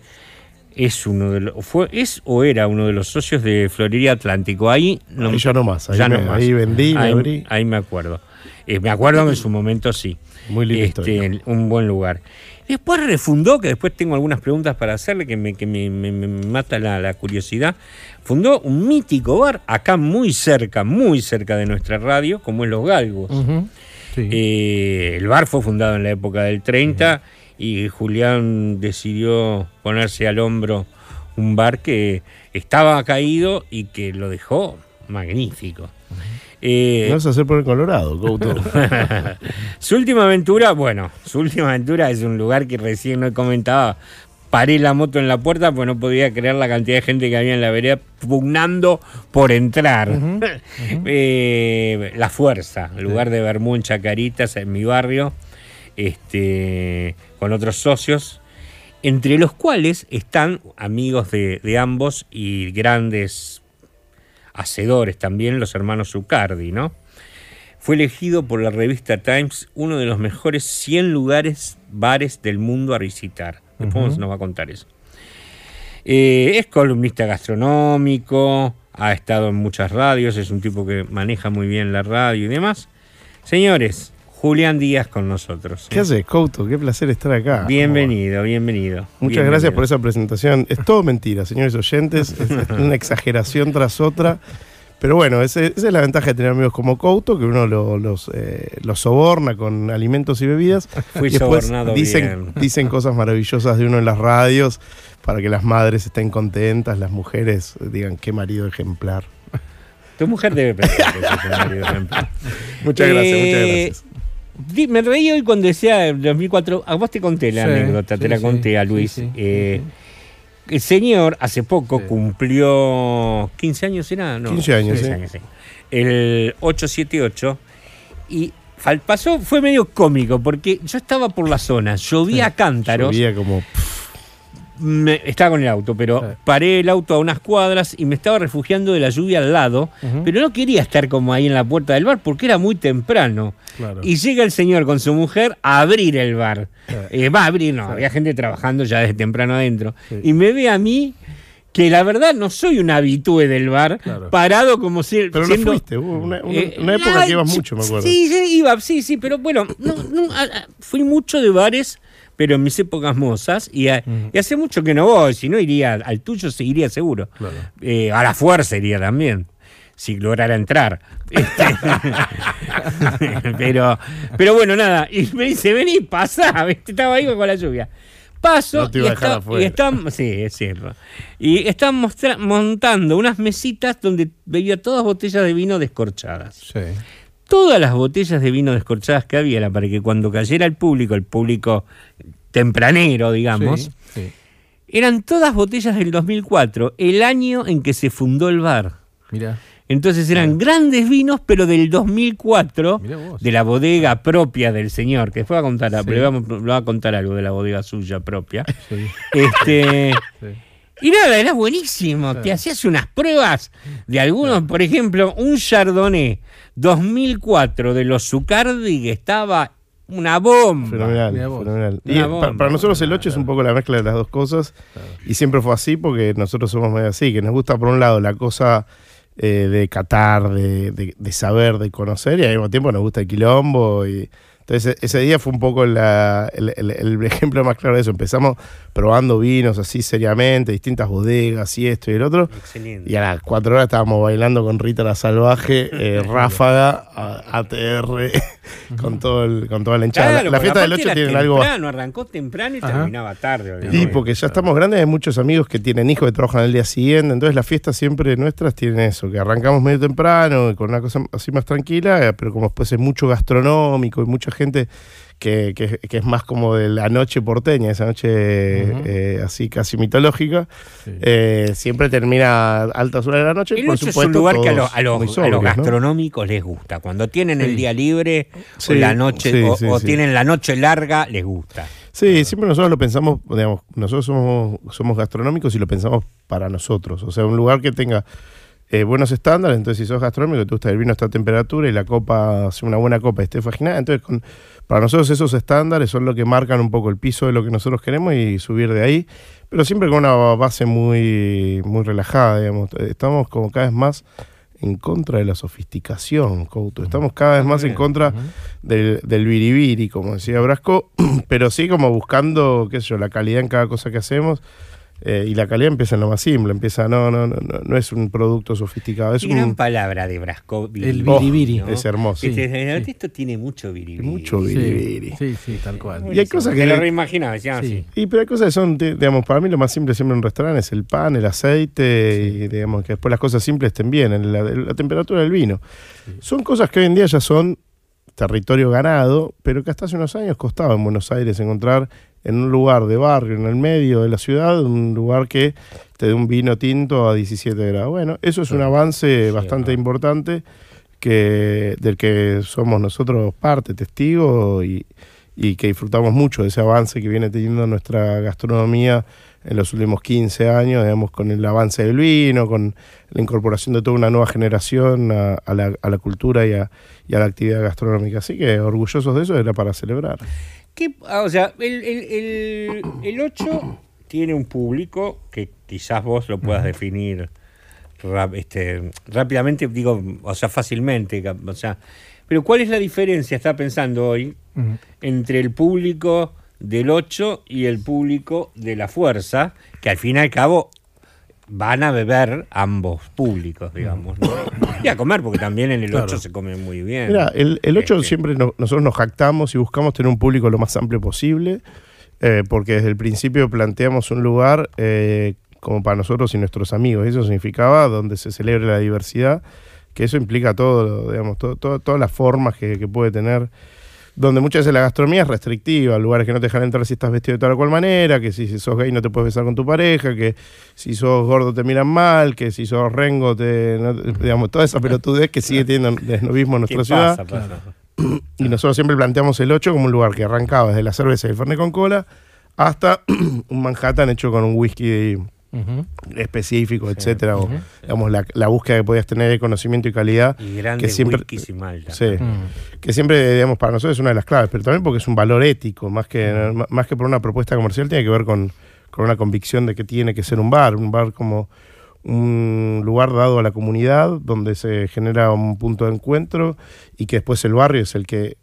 es uno de los, fue, es o era uno de los socios de Florería Atlántico. Ahí no, Ahí ya no más, ahí ya me- no más. ahí vendí, me ahí, abrí. ahí me acuerdo. Eh, me acuerdo que en su momento sí. Muy linda Este. Un buen lugar. Después refundó, que después tengo algunas preguntas para hacerle que me, que me, me- me mata la, la curiosidad. Fundó un mítico bar acá muy cerca, muy cerca de nuestra radio, como es Los Galgos. Sí. Eh, el bar fue fundado en la época del 30 y Julián decidió ponerse al hombro un bar que estaba caído y que lo dejó magnífico. Eh, vas a hacer por el Colorado, Couto. su última aventura, bueno, su última aventura es un lugar que recién no comentaba. Paré la moto en la puerta porque no podía creer la cantidad de gente que había en la vereda pugnando por entrar. Eh, la Fuerza, lugar de Bermú en Chacaritas, en mi barrio, este, con otros socios, entre los cuales están amigos de, de ambos y grandes hacedores también, los hermanos Zucardi, ¿no? Fue elegido por la revista Times uno de los mejores 100 lugares, bares del mundo a visitar. Después nos va a contar eso. Eh, es columnista gastronómico, ha estado en muchas radios, es un tipo que maneja muy bien la radio y demás. Señores, Julián Díaz con nosotros. ¿Qué haces, Couto? Qué placer estar acá. Bienvenido, bienvenido. Muchas gracias por esa presentación. Es todo mentira, señores oyentes. Es, es una exageración tras otra. Pero bueno, esa es la ventaja de tener amigos como Couto, que uno lo- los, eh, los soborna con alimentos y bebidas. Fui y después sobornado dicen, bien. dicen cosas maravillosas de uno en las radios para que las madres estén contentas, las mujeres digan qué marido ejemplar. Tu mujer debe pensar que sos un marido ejemplar. Muchas gracias, Eh, muchas gracias. Di- Me reí hoy cuando decía el 2004. A vos te conté la Sí, anécdota, sí, te la sí, conté a Luis. sí, Eh, El señor hace poco Sí. cumplió 15 años, ¿era? No, 15 años, sí. sí. El 878. Y fal- pasó, fue medio cómico, porque yo estaba por la zona, llovía a cántaros. Llovía como Me- estaba con el auto, pero Sí. paré el auto a unas cuadras y me estaba refugiando de la lluvia al lado, pero no quería estar como ahí en la puerta del bar porque era muy temprano. Claro. Y llega el señor con su mujer a abrir el bar. Sí. Eh, va a abrir, no, había gente trabajando ya desde temprano adentro. Y me ve a mí, que la verdad no soy un habitué del bar, Claro. parado como si. Pero no siendo- fuiste, hubo una, una- eh, una época que ibas mucho, me acuerdo. Sí, sí, iba, sí, sí, pero bueno, no, no, a- a- fui mucho de bares, pero en mis épocas mozas, y, a- y hace mucho que no voy, si no iría al tuyo, seguiría seguro. Claro. Eh, a la fuerza iría también. si lograra entrar. Este, pero, pero bueno, nada. Y me dice, vení. ¿viste? Estaba ahí con la lluvia. Paso No te y, iba a dejar está- y están, sí, es cierto. Y están mostra- montando unas mesitas donde veía todas botellas de vino descorchadas. Sí. Todas las botellas de vino descorchadas que había para que cuando cayera el público, el público tempranero, digamos, Sí, sí. eran todas botellas del 2004, el año en que se fundó el bar. Mira. Entonces eran grandes vinos, pero del 2004, Mirá vos. de la bodega propia del señor, que después va a contar, Sí. le vamos- le va a contar algo de la bodega suya propia. Este, y nada, era buenísimo. Te hacías unas pruebas de algunos, por ejemplo, un Chardonnay 2004 de los Zucardi que estaba una bomba. Fenomenal. Una Y para nosotros el 8 es un poco la mezcla de las dos cosas y siempre fue así porque nosotros somos medio así, que nos gusta por un lado la cosa eh, de catar, de, de- de saber, de conocer y al mismo tiempo nos gusta el quilombo y entonces e- ese día fue un poco la- el, el- el ejemplo más claro de eso. Empezamos probando vinos así seriamente, distintas bodegas y esto y el otro. Excelente. Y a las cuatro horas estábamos bailando con Rita la Salvaje, eh, Ráfaga, a- ATR, con, todo el, con toda la hinchada. Claro, la, fiesta del aparte 8 era tienen algo... temprano, arrancó temprano y Ajá. terminaba tarde. Y obviamente. porque ya estamos grandes, hay muchos amigos que tienen hijos que trabajan el día siguiente, entonces las fiestas siempre nuestras tienen eso, que arrancamos medio temprano, con una cosa así más tranquila, eh, pero como después es mucho gastronómico y mucha gente que, que- que es más como de la noche porteña, esa noche eh, así casi mitológica, Sí. eh, siempre termina a altas horas de la noche. Por 8 es un lugar que a, los- a los, muy a sobrios, los ¿no? gastronómicos les gusta. Cuando tienen el día libre Sí, o la noche o, tienen la noche larga, les gusta. Sí, siempre nosotros lo pensamos, digamos, nosotros somos, somos gastronómicos y lo pensamos para nosotros. O sea, un lugar que tenga eh, buenos estándares, entonces si sos gastronómico, te gusta el vino a esta temperatura y la copa, una buena copa esté faginada, entonces con- para nosotros esos estándares son lo que marcan un poco el piso de lo que nosotros queremos y subir de ahí, pero siempre con una base muy, muy relajada, digamos. Estamos como cada vez más en contra de la sofisticación, Couto. Estamos cada vez más en contra del, del biribiri, como decía Brasco, pero sí como buscando, qué sé yo, la calidad en cada cosa que hacemos. Eh, y la calidad empieza en lo más simple, empieza, no, no, no, no, no es un producto sofisticado, es Qué gran un palabra de Brasco. El Oh, biribiri. es hermoso. Sí. Esto tiene mucho biribiri. mucho biribiri. Sí, sí, sí, tal cual. Y hay cosas que Me lo reimaginaba, decían Sí. así. Y pero hay cosas que son, di- digamos, para mí lo más simple siempre en un restaurante es el pan, el aceite, y digamos que después las cosas simples estén bien, en la, la temperatura del vino. Son cosas que hoy en día ya son territorio ganado, pero que hasta hace unos años costaba en Buenos Aires encontrar en un lugar de barrio, en el medio de la ciudad, un lugar que te dé un vino tinto a 17 grados. Bueno, eso es un avance bastante importante que, del que somos nosotros parte, testigo y, y que disfrutamos mucho de ese avance que viene teniendo nuestra gastronomía en los últimos 15 años, digamos, con el avance del vino, con la incorporación de toda una nueva generación a, a la, a la cultura y a, y a la actividad gastronómica. Así que orgullosos de eso era para celebrar. ¿Qué- ah, o sea, el, el, el, el 8 tiene un público que quizás vos lo puedas definir este, rápidamente, digo, o sea, fácilmente. O sea, pero ¿cuál es la diferencia, está pensando hoy, entre el público del 8 y el público de la fuerza, que al fin y al cabo van a beber ambos públicos, digamos, ¿no? Y a comer, porque también en el 8 Claro. se come muy bien. Mira, el, el 8 Este, siempre no- nosotros nos jactamos y buscamos tener un público lo más amplio posible, eh, porque desde el principio planteamos un lugar eh, como para nosotros y nuestros amigos. Eso significaba donde se celebre la diversidad, que eso implica todo, digamos, todo, todo- todas las formas que, que puede tener. Donde muchas veces la gastronomía es restrictiva, lugares que no te dejan entrar si estás vestido de tal o cual manera, que si sos gay no te puedes besar con tu pareja, que si sos gordo te miran mal, que si sos rengo te. no- digamos, toda esa pelotudez que sigue teniendo desnovismo en ¿qué nuestra ciudad. pasa? Y nosotros siempre planteamos el 8 como un lugar que arrancaba desde la cerveza y el fernet con cola hasta un Manhattan hecho con un whisky Específico, etcétera. O, digamos, la, la búsqueda que podías tener de conocimiento y calidad. Y grandes siempre- whiskies y malta. Sí, Mm. que siempre, digamos, para nosotros es una de las claves, pero también porque es un valor ético, más que, más que por una propuesta comercial, tiene que ver con, con una convicción de que tiene que ser un bar, un bar como un lugar dado a la comunidad, donde se genera un punto de encuentro y que después el barrio es el que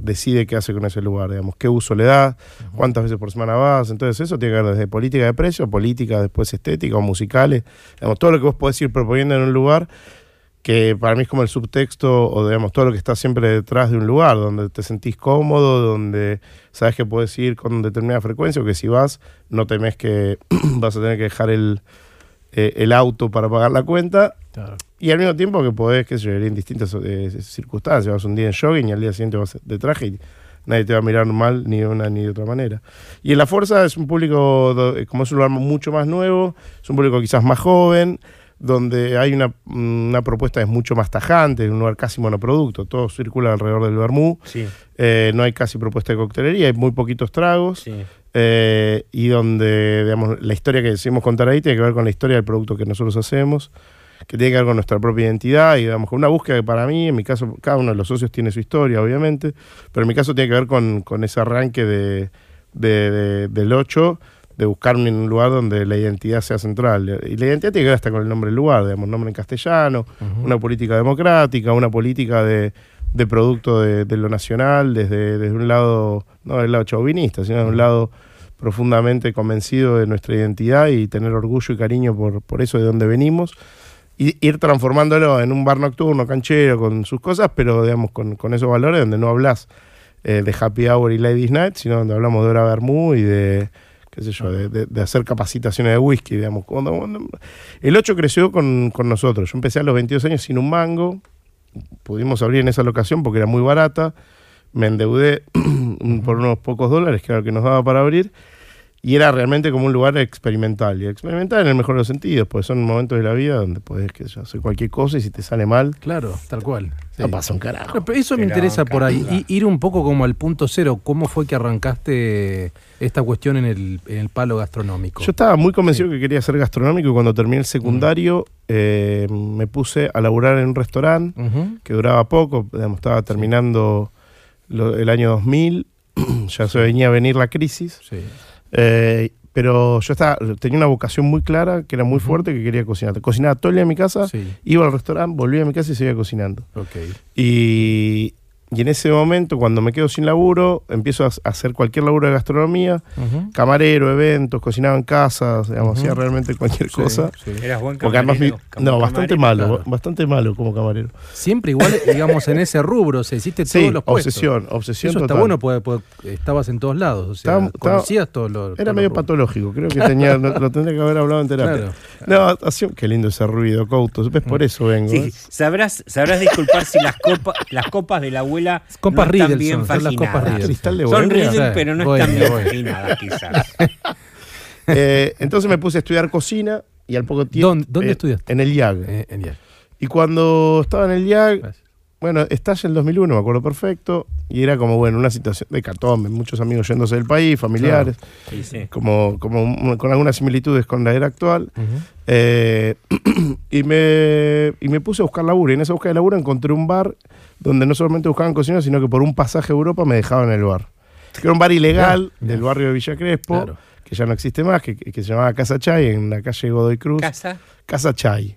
decide qué hace con ese lugar, digamos, qué uso le da, cuántas veces por semana vas, entonces eso tiene que ver desde política de precio, política después estética o musicales, digamos, todo lo que vos podés ir proponiendo en un lugar que para mí es como el subtexto o digamos todo lo que está siempre detrás de un lugar, donde te sentís cómodo, donde sabes que puedes ir con determinada frecuencia o que si vas no temes que vas a tener que dejar el, eh, el auto para pagar la cuenta Claro. y al mismo tiempo que podés, qué sé yo, ir en distintas eh, circunstancias, vas un día en jogging y al día siguiente vas de traje y nadie te va a mirar mal ni de una ni de otra manera. Y en La Fuerza es un público, eh, como es un lugar mucho más nuevo, es un público quizás más joven, donde hay una, una propuesta que es mucho más tajante, es un lugar casi monoproducto, todo circula alrededor del vermú, Sí, eh, no hay casi propuesta de coctelería, hay muy poquitos tragos. sí. Eh, y donde, digamos, la historia que decimos contar ahí tiene que ver con la historia del producto que nosotros hacemos, que tiene que ver con nuestra propia identidad y, digamos, con una búsqueda que para mí, en mi caso, cada uno de los socios tiene su historia, obviamente, pero en mi caso tiene que ver con, con ese arranque de, de- de- del 8, de buscar un, un lugar donde la identidad sea central. Y la identidad tiene que ver hasta con el nombre del lugar, digamos, nombre en castellano, una política democrática, una política de, de producto de, de lo nacional, desde, desde un lado, no del lado chauvinista, sino de un lado profundamente convencido de nuestra identidad y tener orgullo y cariño por, por eso de donde venimos. Ir transformándolo en un bar nocturno, canchero, con sus cosas, pero digamos con, con esos valores donde no hablas eh, de happy hour y ladies night, sino donde hablamos de hora vermú y de qué sé yo, de, de- de hacer capacitaciones de whisky, digamos. Cuando- cuando- el 8 creció con, con nosotros. Yo empecé a los 22 años sin un mango, pudimos abrir en esa locación porque era muy barata, me endeudé por unos pocos dólares, que era lo que nos daba para abrir, y era realmente como un lugar experimental. Y experimental en el mejor de los sentidos, porque son momentos de la vida donde podés que yo, hacer cualquier cosa y si te sale mal, Claro, tal cual. Sí. no pasa un carajo. Pero eso me interesa por ahí, ir un poco como al punto cero. ¿Cómo fue que arrancaste esta cuestión en el, en el palo gastronómico? Yo estaba muy convencido que quería ser gastronómico y cuando terminé el secundario eh, me puse a laburar en un restaurante que duraba poco, digamos, estaba terminando lo- el año 2000, ya se venía a venir la crisis, Sí. Eh, pero yo estaba, tenía una vocación muy clara, que era muy fuerte, que quería cocinar. Cocinaba todo el día en mi casa, Sí, iba al restaurante, volvía a mi casa y seguía cocinando. Y, y en ese momento, cuando me quedo sin laburo, empiezo a, hacer cualquier laburo de gastronomía, camarero, eventos, cocinaba en casa, digamos, hacía realmente cualquier Sí, cosa. sí. Eras buen Porque además mi- camarero, como no, bastante camarero. malo, claro. bastante malo como camarero. Siempre igual, digamos, en ese rubro, o sea, hiciste Sí, todos los puestos. obsesión, obsesión Eso está total. bueno, porque, porque estabas en todos lados, o sea, Estaba- estaba- conocías todos los... Era medio patológico, creo que tenía, lo, lo tendría que haber hablado en terapia. Claro. No, qué lindo ese ruido, Couto. ¿Ves? Por eso vengo. Sí, ¿eh? sabrás, sabrás disculpar si las copas, las copas de la abuela Copas no están bien son, son las copas faginadas. Riedel. Cristal de Son Bohemia. Riedel, Sí, pero no están bien faginadas, quizás. Eh, entonces me puse a estudiar cocina y al poco tiempo. ¿Dónde- dónde eh, estudiaste? En el IAG. Eh, en ya. Y cuando estaba en el IAG, Gracias. Bueno, estalla el 2001, me acuerdo perfecto. Y era como, bueno, una situación de catombe, muchos amigos yéndose del país, familiares, Sí, sí. como, como un- con algunas similitudes con la era actual. Eh, y, me, y me puse a buscar laburo. Y en esa búsqueda de laburo encontré un bar donde no solamente buscaban cocineros, sino que por un pasaje a Europa me dejaban en el bar. Que era un bar ilegal del barrio de Villa Crespo, Claro. que ya no existe más, que, que se llamaba Casa Chay en la calle Godoy Cruz. Casa. Casa Chay.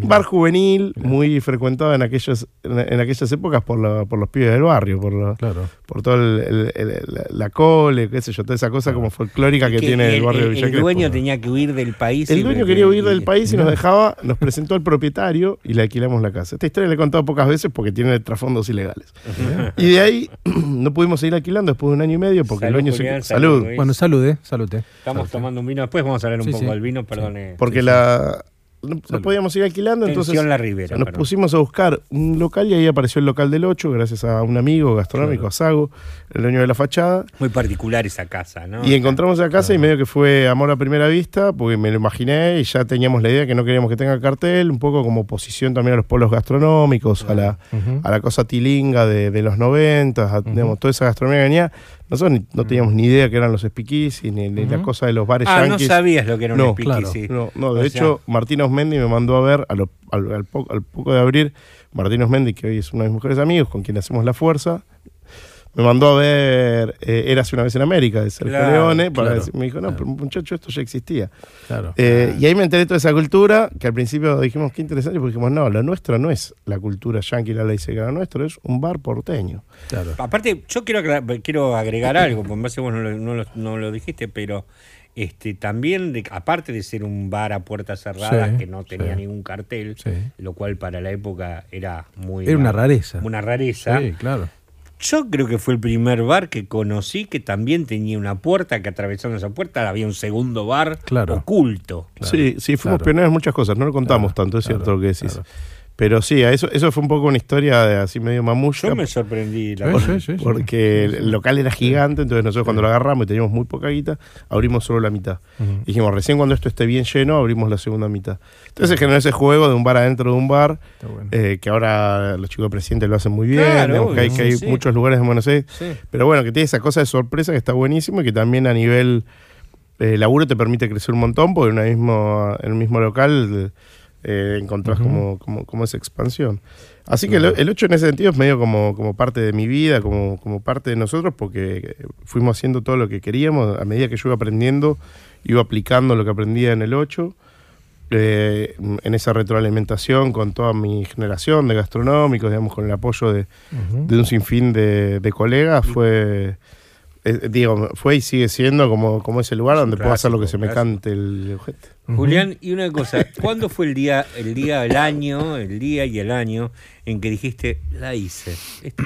Un bar juvenil muy frecuentado en aquellas, en, en aquellas épocas por, la- por los pibes del barrio, por, la, Claro. por todo el, el- el- la, cole, qué sé yo, toda esa cosa como folclórica que, Que tiene el, el, barrio de el- Villa el Crespo. dueño tenía que huir del país. El dueño quería huir del país y nos dejaba, nos presentó al propietario y le alquilamos la casa. Esta historia la he contado pocas veces porque tiene trasfondos ilegales. Y de ahí no pudimos seguir alquilando después de un año y medio porque Salud, el dueño Julián, se... salud, Salud. Bueno, salude, salute. Estamos tomando un vino. Después vamos a hablar un Sí, poco sí. del vino, perdone. Porque Sí, sí. la... No, podíamos seguir alquilando, entonces Tensión La Ribera. nos perdón. pusimos a buscar un local y ahí apareció el local del 8 gracias a un amigo gastronómico, Claro. a Sago, el dueño de la fachada. Muy particular esa casa, ¿no? Y encontramos la casa y medio que fue amor a primera vista, porque me lo imaginé y ya teníamos la idea que no queríamos que tenga cartel, un poco como oposición también a los polos gastronómicos, a la, a la cosa tilinga de, de los 90, a, digamos, toda esa gastronomía que venía. Nosotros ni- no teníamos ni idea que eran los speakeasy, ni, ni la cosa de los bares Ah, no sabías lo que era un No, speakeasy. No, no, de O hecho, Martín Osmendi me mandó a ver, a lo- al, al po- al poco de abrir, Martín Osmendi, que hoy es uno de mis mejores amigos, con quien hacemos la fuerza, me mandó a ver eh, Érase una vez en América, de Sergio Claro, Leone, para claro, decir- me dijo, no, claro. pero muchacho, esto ya existía. Claro. Eh, y ahí me enteré de toda esa cultura, que al principio dijimos, qué interesante, porque dijimos, no, lo nuestro no es la cultura yankee, la ley seca, lo nuestro es un bar porteño. claro. Aparte, yo quiero, quiero agregar algo, porque en base vos no lo, no lo- no lo dijiste, pero este, también, de- aparte de ser un bar a puertas cerradas Sí, que no tenía sí. ningún cartel, Sí. lo cual para la época era muy... Era una rareza. Una rareza. Sí, claro. Yo creo que fue el primer bar que conocí que también tenía una puerta, que atravesando esa puerta había un segundo bar Claro. oculto. Claro, sí, sí, fuimos claro. pioneros en muchas cosas, no lo contamos Claro, tanto, es claro, cierto lo que decís. Pero sí, a eso, eso fue un poco una historia de así medio mamushka. Yo me sorprendí. La Sí, verdad. sí, sí, sí. Porque el local era gigante, entonces nosotros cuando lo agarramos y teníamos muy poca guita, abrimos solo la mitad. Dijimos, recién cuando esto esté bien lleno, abrimos la segunda mitad. Entonces se generó ese juego de un bar adentro de un bar, bueno. eh, que ahora los chicos de presidente lo hacen muy bien, Claro, digamos, que hay, obvio, que hay sí, sí. muchos lugares en Buenos Aires. Sí. Pero bueno, que tiene esa cosa de sorpresa que está buenísimo y que también a nivel eh, laburo te permite crecer un montón, porque en, una mismo, en un mismo local eh, encontrás Ujú. como, como, como esa expansión. Así que el, el 8 en ese sentido es medio como, como parte de mi vida, como, como parte de nosotros, porque fuimos haciendo todo lo que queríamos. A medida que yo iba aprendiendo, iba aplicando lo que aprendía en el 8. eh, en esa retroalimentación con toda mi generación de gastronómicos, digamos, con el apoyo de, un sinfín de, de colegas, fue, eh, digo, fue y sigue siendo como, como ese lugar Es donde puedo hacer lo que se me cante el ojete. Julián, y una cosa, ¿cuándo fue el día, el día, el año, el día y el año en que dijiste, la hice?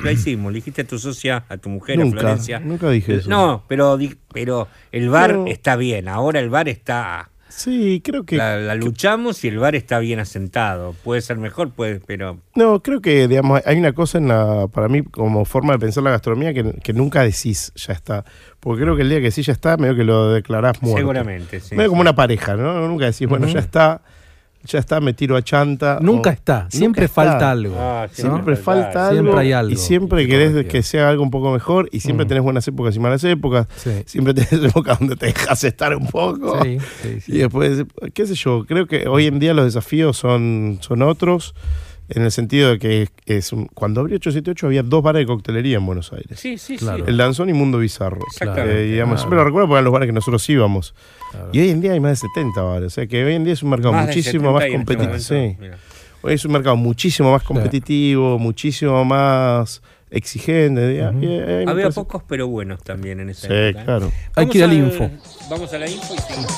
La hicimos, le dijiste a tu socia, a tu mujer, a Nunca, Florencia. nunca dije eso. No, pero, pero el bar está bien, ahora el bar está... Sí, creo que... La, la luchamos y el bar está bien asentado. Puede ser mejor, puede, pero... No, creo que, digamos, hay una cosa en la, para mí, como forma de pensar la gastronomía que, que nunca decís ya está. Porque creo que el día que sí ya está, medio que lo declarás muerto. Seguramente, sí. medio sí. como una pareja, ¿no? Nunca decís, bueno, ya está, ya está, me tiro a chanta. Nunca o- está, siempre está. falta algo. Ah, ¿no? Siempre falta algo. Siempre hay algo Y siempre que querés que sea algo un poco mejor. Y siempre Mm. tenés buenas épocas y malas épocas. Sí. Siempre tenés épocas donde te dejas estar un poco. Sí, sí, sí. Y después, qué sé yo, creo que hoy en día los desafíos son, son otros. En el sentido de que es un- cuando abrió 878 había dos bares de coctelería en Buenos Aires. Sí, sí, Claro. sí. El Danzón y Mundo Bizarro. Exactamente. Eh, digamos, Claro. Siempre lo recuerdo porque eran los bares que nosotros íbamos. Claro. Y hoy en día hay más de 70 bares. O sea que hoy en día es un mercado Más muchísimo 70 más este competitivo. momento, Sí. mira. Hoy es un mercado muchísimo más competitivo, muchísimo más exigente. eh, Había parece- pocos pero buenos también en esa Sí, época. ¿eh? claro. Hay que ir al info. Vamos a la info y seguimos.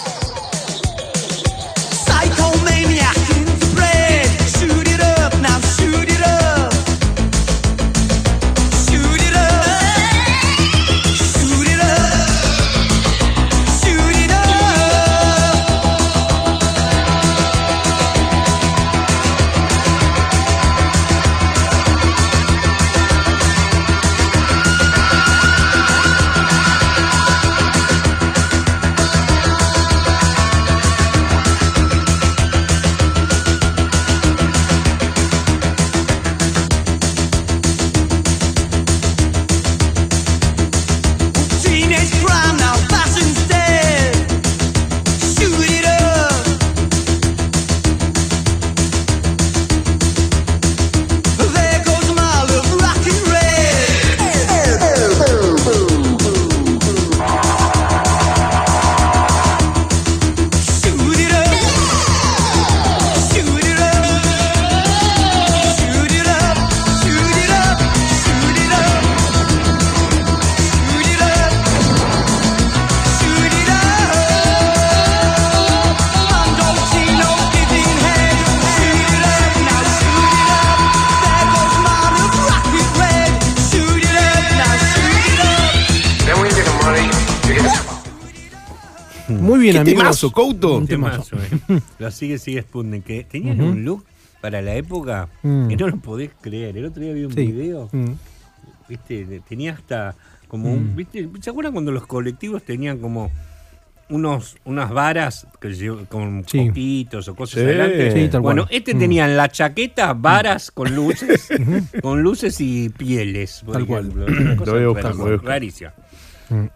Bien, ¿Qué amigos. temazo, Couto? Un temazo. Temazo, eh. Lo sigue, sigue Sputnik. Que tenían un look para la época Mm. que no lo podés creer. El otro día vi un Sí. video, Mm. viste, tenía hasta como un, Mm. viste, ¿se acuerdan cuando los colectivos tenían como unos unas varas que con Sí. coquitos o cosas Sí. adelante? Sí, tal bueno, cual. este Mm. tenía en la chaqueta varas con luces, con luces y pieles, por Tal cual. ejemplo. Una cosa Lo voy a buscar, rarísima, lo voy a buscar. rarísima. Mm.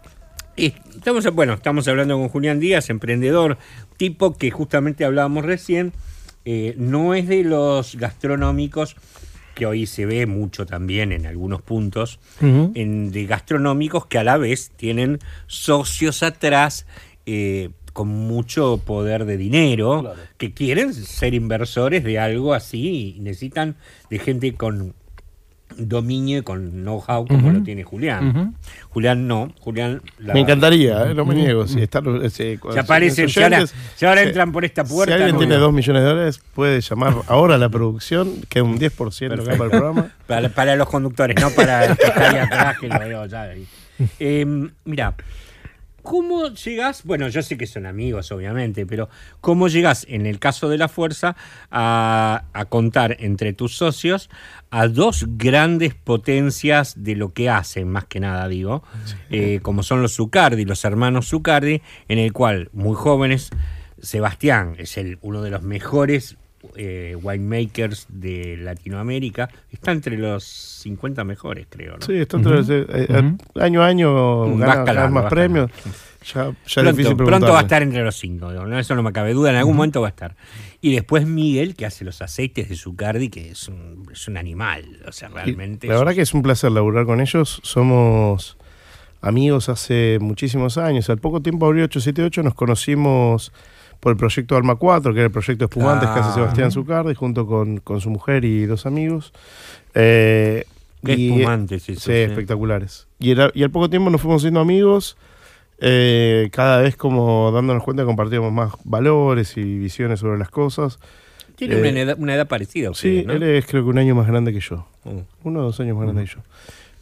Estamos, bueno, estamos hablando con Julián Díaz, emprendedor, tipo que justamente hablábamos recién, eh, no es de los gastronómicos, que hoy se ve mucho también en algunos puntos, en, de gastronómicos que a la vez tienen socios atrás eh, con mucho poder de dinero, que quieren ser inversores de algo así y necesitan de gente con dominio con know-how como lo tiene Julián. Julián no, Julián... la- Me encantaría, ¿eh? no me niego. Si, está, si, aparecen, si ahora, si ahora entran por esta puerta... Si alguien no, tiene no. dos millones de dólares, puede llamar ahora a la producción, que un 10% acá para el programa. Para, para los conductores, no para el que está ahí atrás, que lo veo ya. Eh, mira, ¿cómo llegas? Bueno, yo sé que son amigos, obviamente, pero ¿cómo llegas, en el caso de la fuerza, a, a contar entre tus socios a dos grandes potencias de lo que hacen, más que nada, digo, eh, como son los Zucardi, los hermanos Zucardi, en el cual, muy jóvenes, Sebastián es el, uno de los mejores eh, winemakers de Latinoamérica. Está entre los 50 mejores, creo. ¿no? Sí, está entre los- eh, eh, año a año Va gana más premios. Ya, ya Pronto, difícil pronto va a estar entre los cinco, ¿no? eso no me cabe duda, en algún momento va a estar. Y después Miguel, que hace los aceites de Zucardi, que es un, es un animal, o sea, Y realmente... La es- verdad que es un placer laburar con ellos. Somos amigos hace muchísimos años. Al poco tiempo abrió 878, nos conocimos por el proyecto Arma 4, que era el proyecto Espumantes que hace Ah. Sebastián Zucardi, junto con, con su mujer y dos amigos. Eh, Qué y- espumantes esos, Sí, ¿eh? espectaculares. Y, era- y al poco tiempo nos fuimos siendo amigos. eh, cada vez como dándonos cuenta compartíamos más valores y visiones sobre las cosas. Tiene eh, una, edad, una edad parecida a Sí, ¿no? él es creo que un año más grande que yo. Mm. Uno o dos años más grande que yo.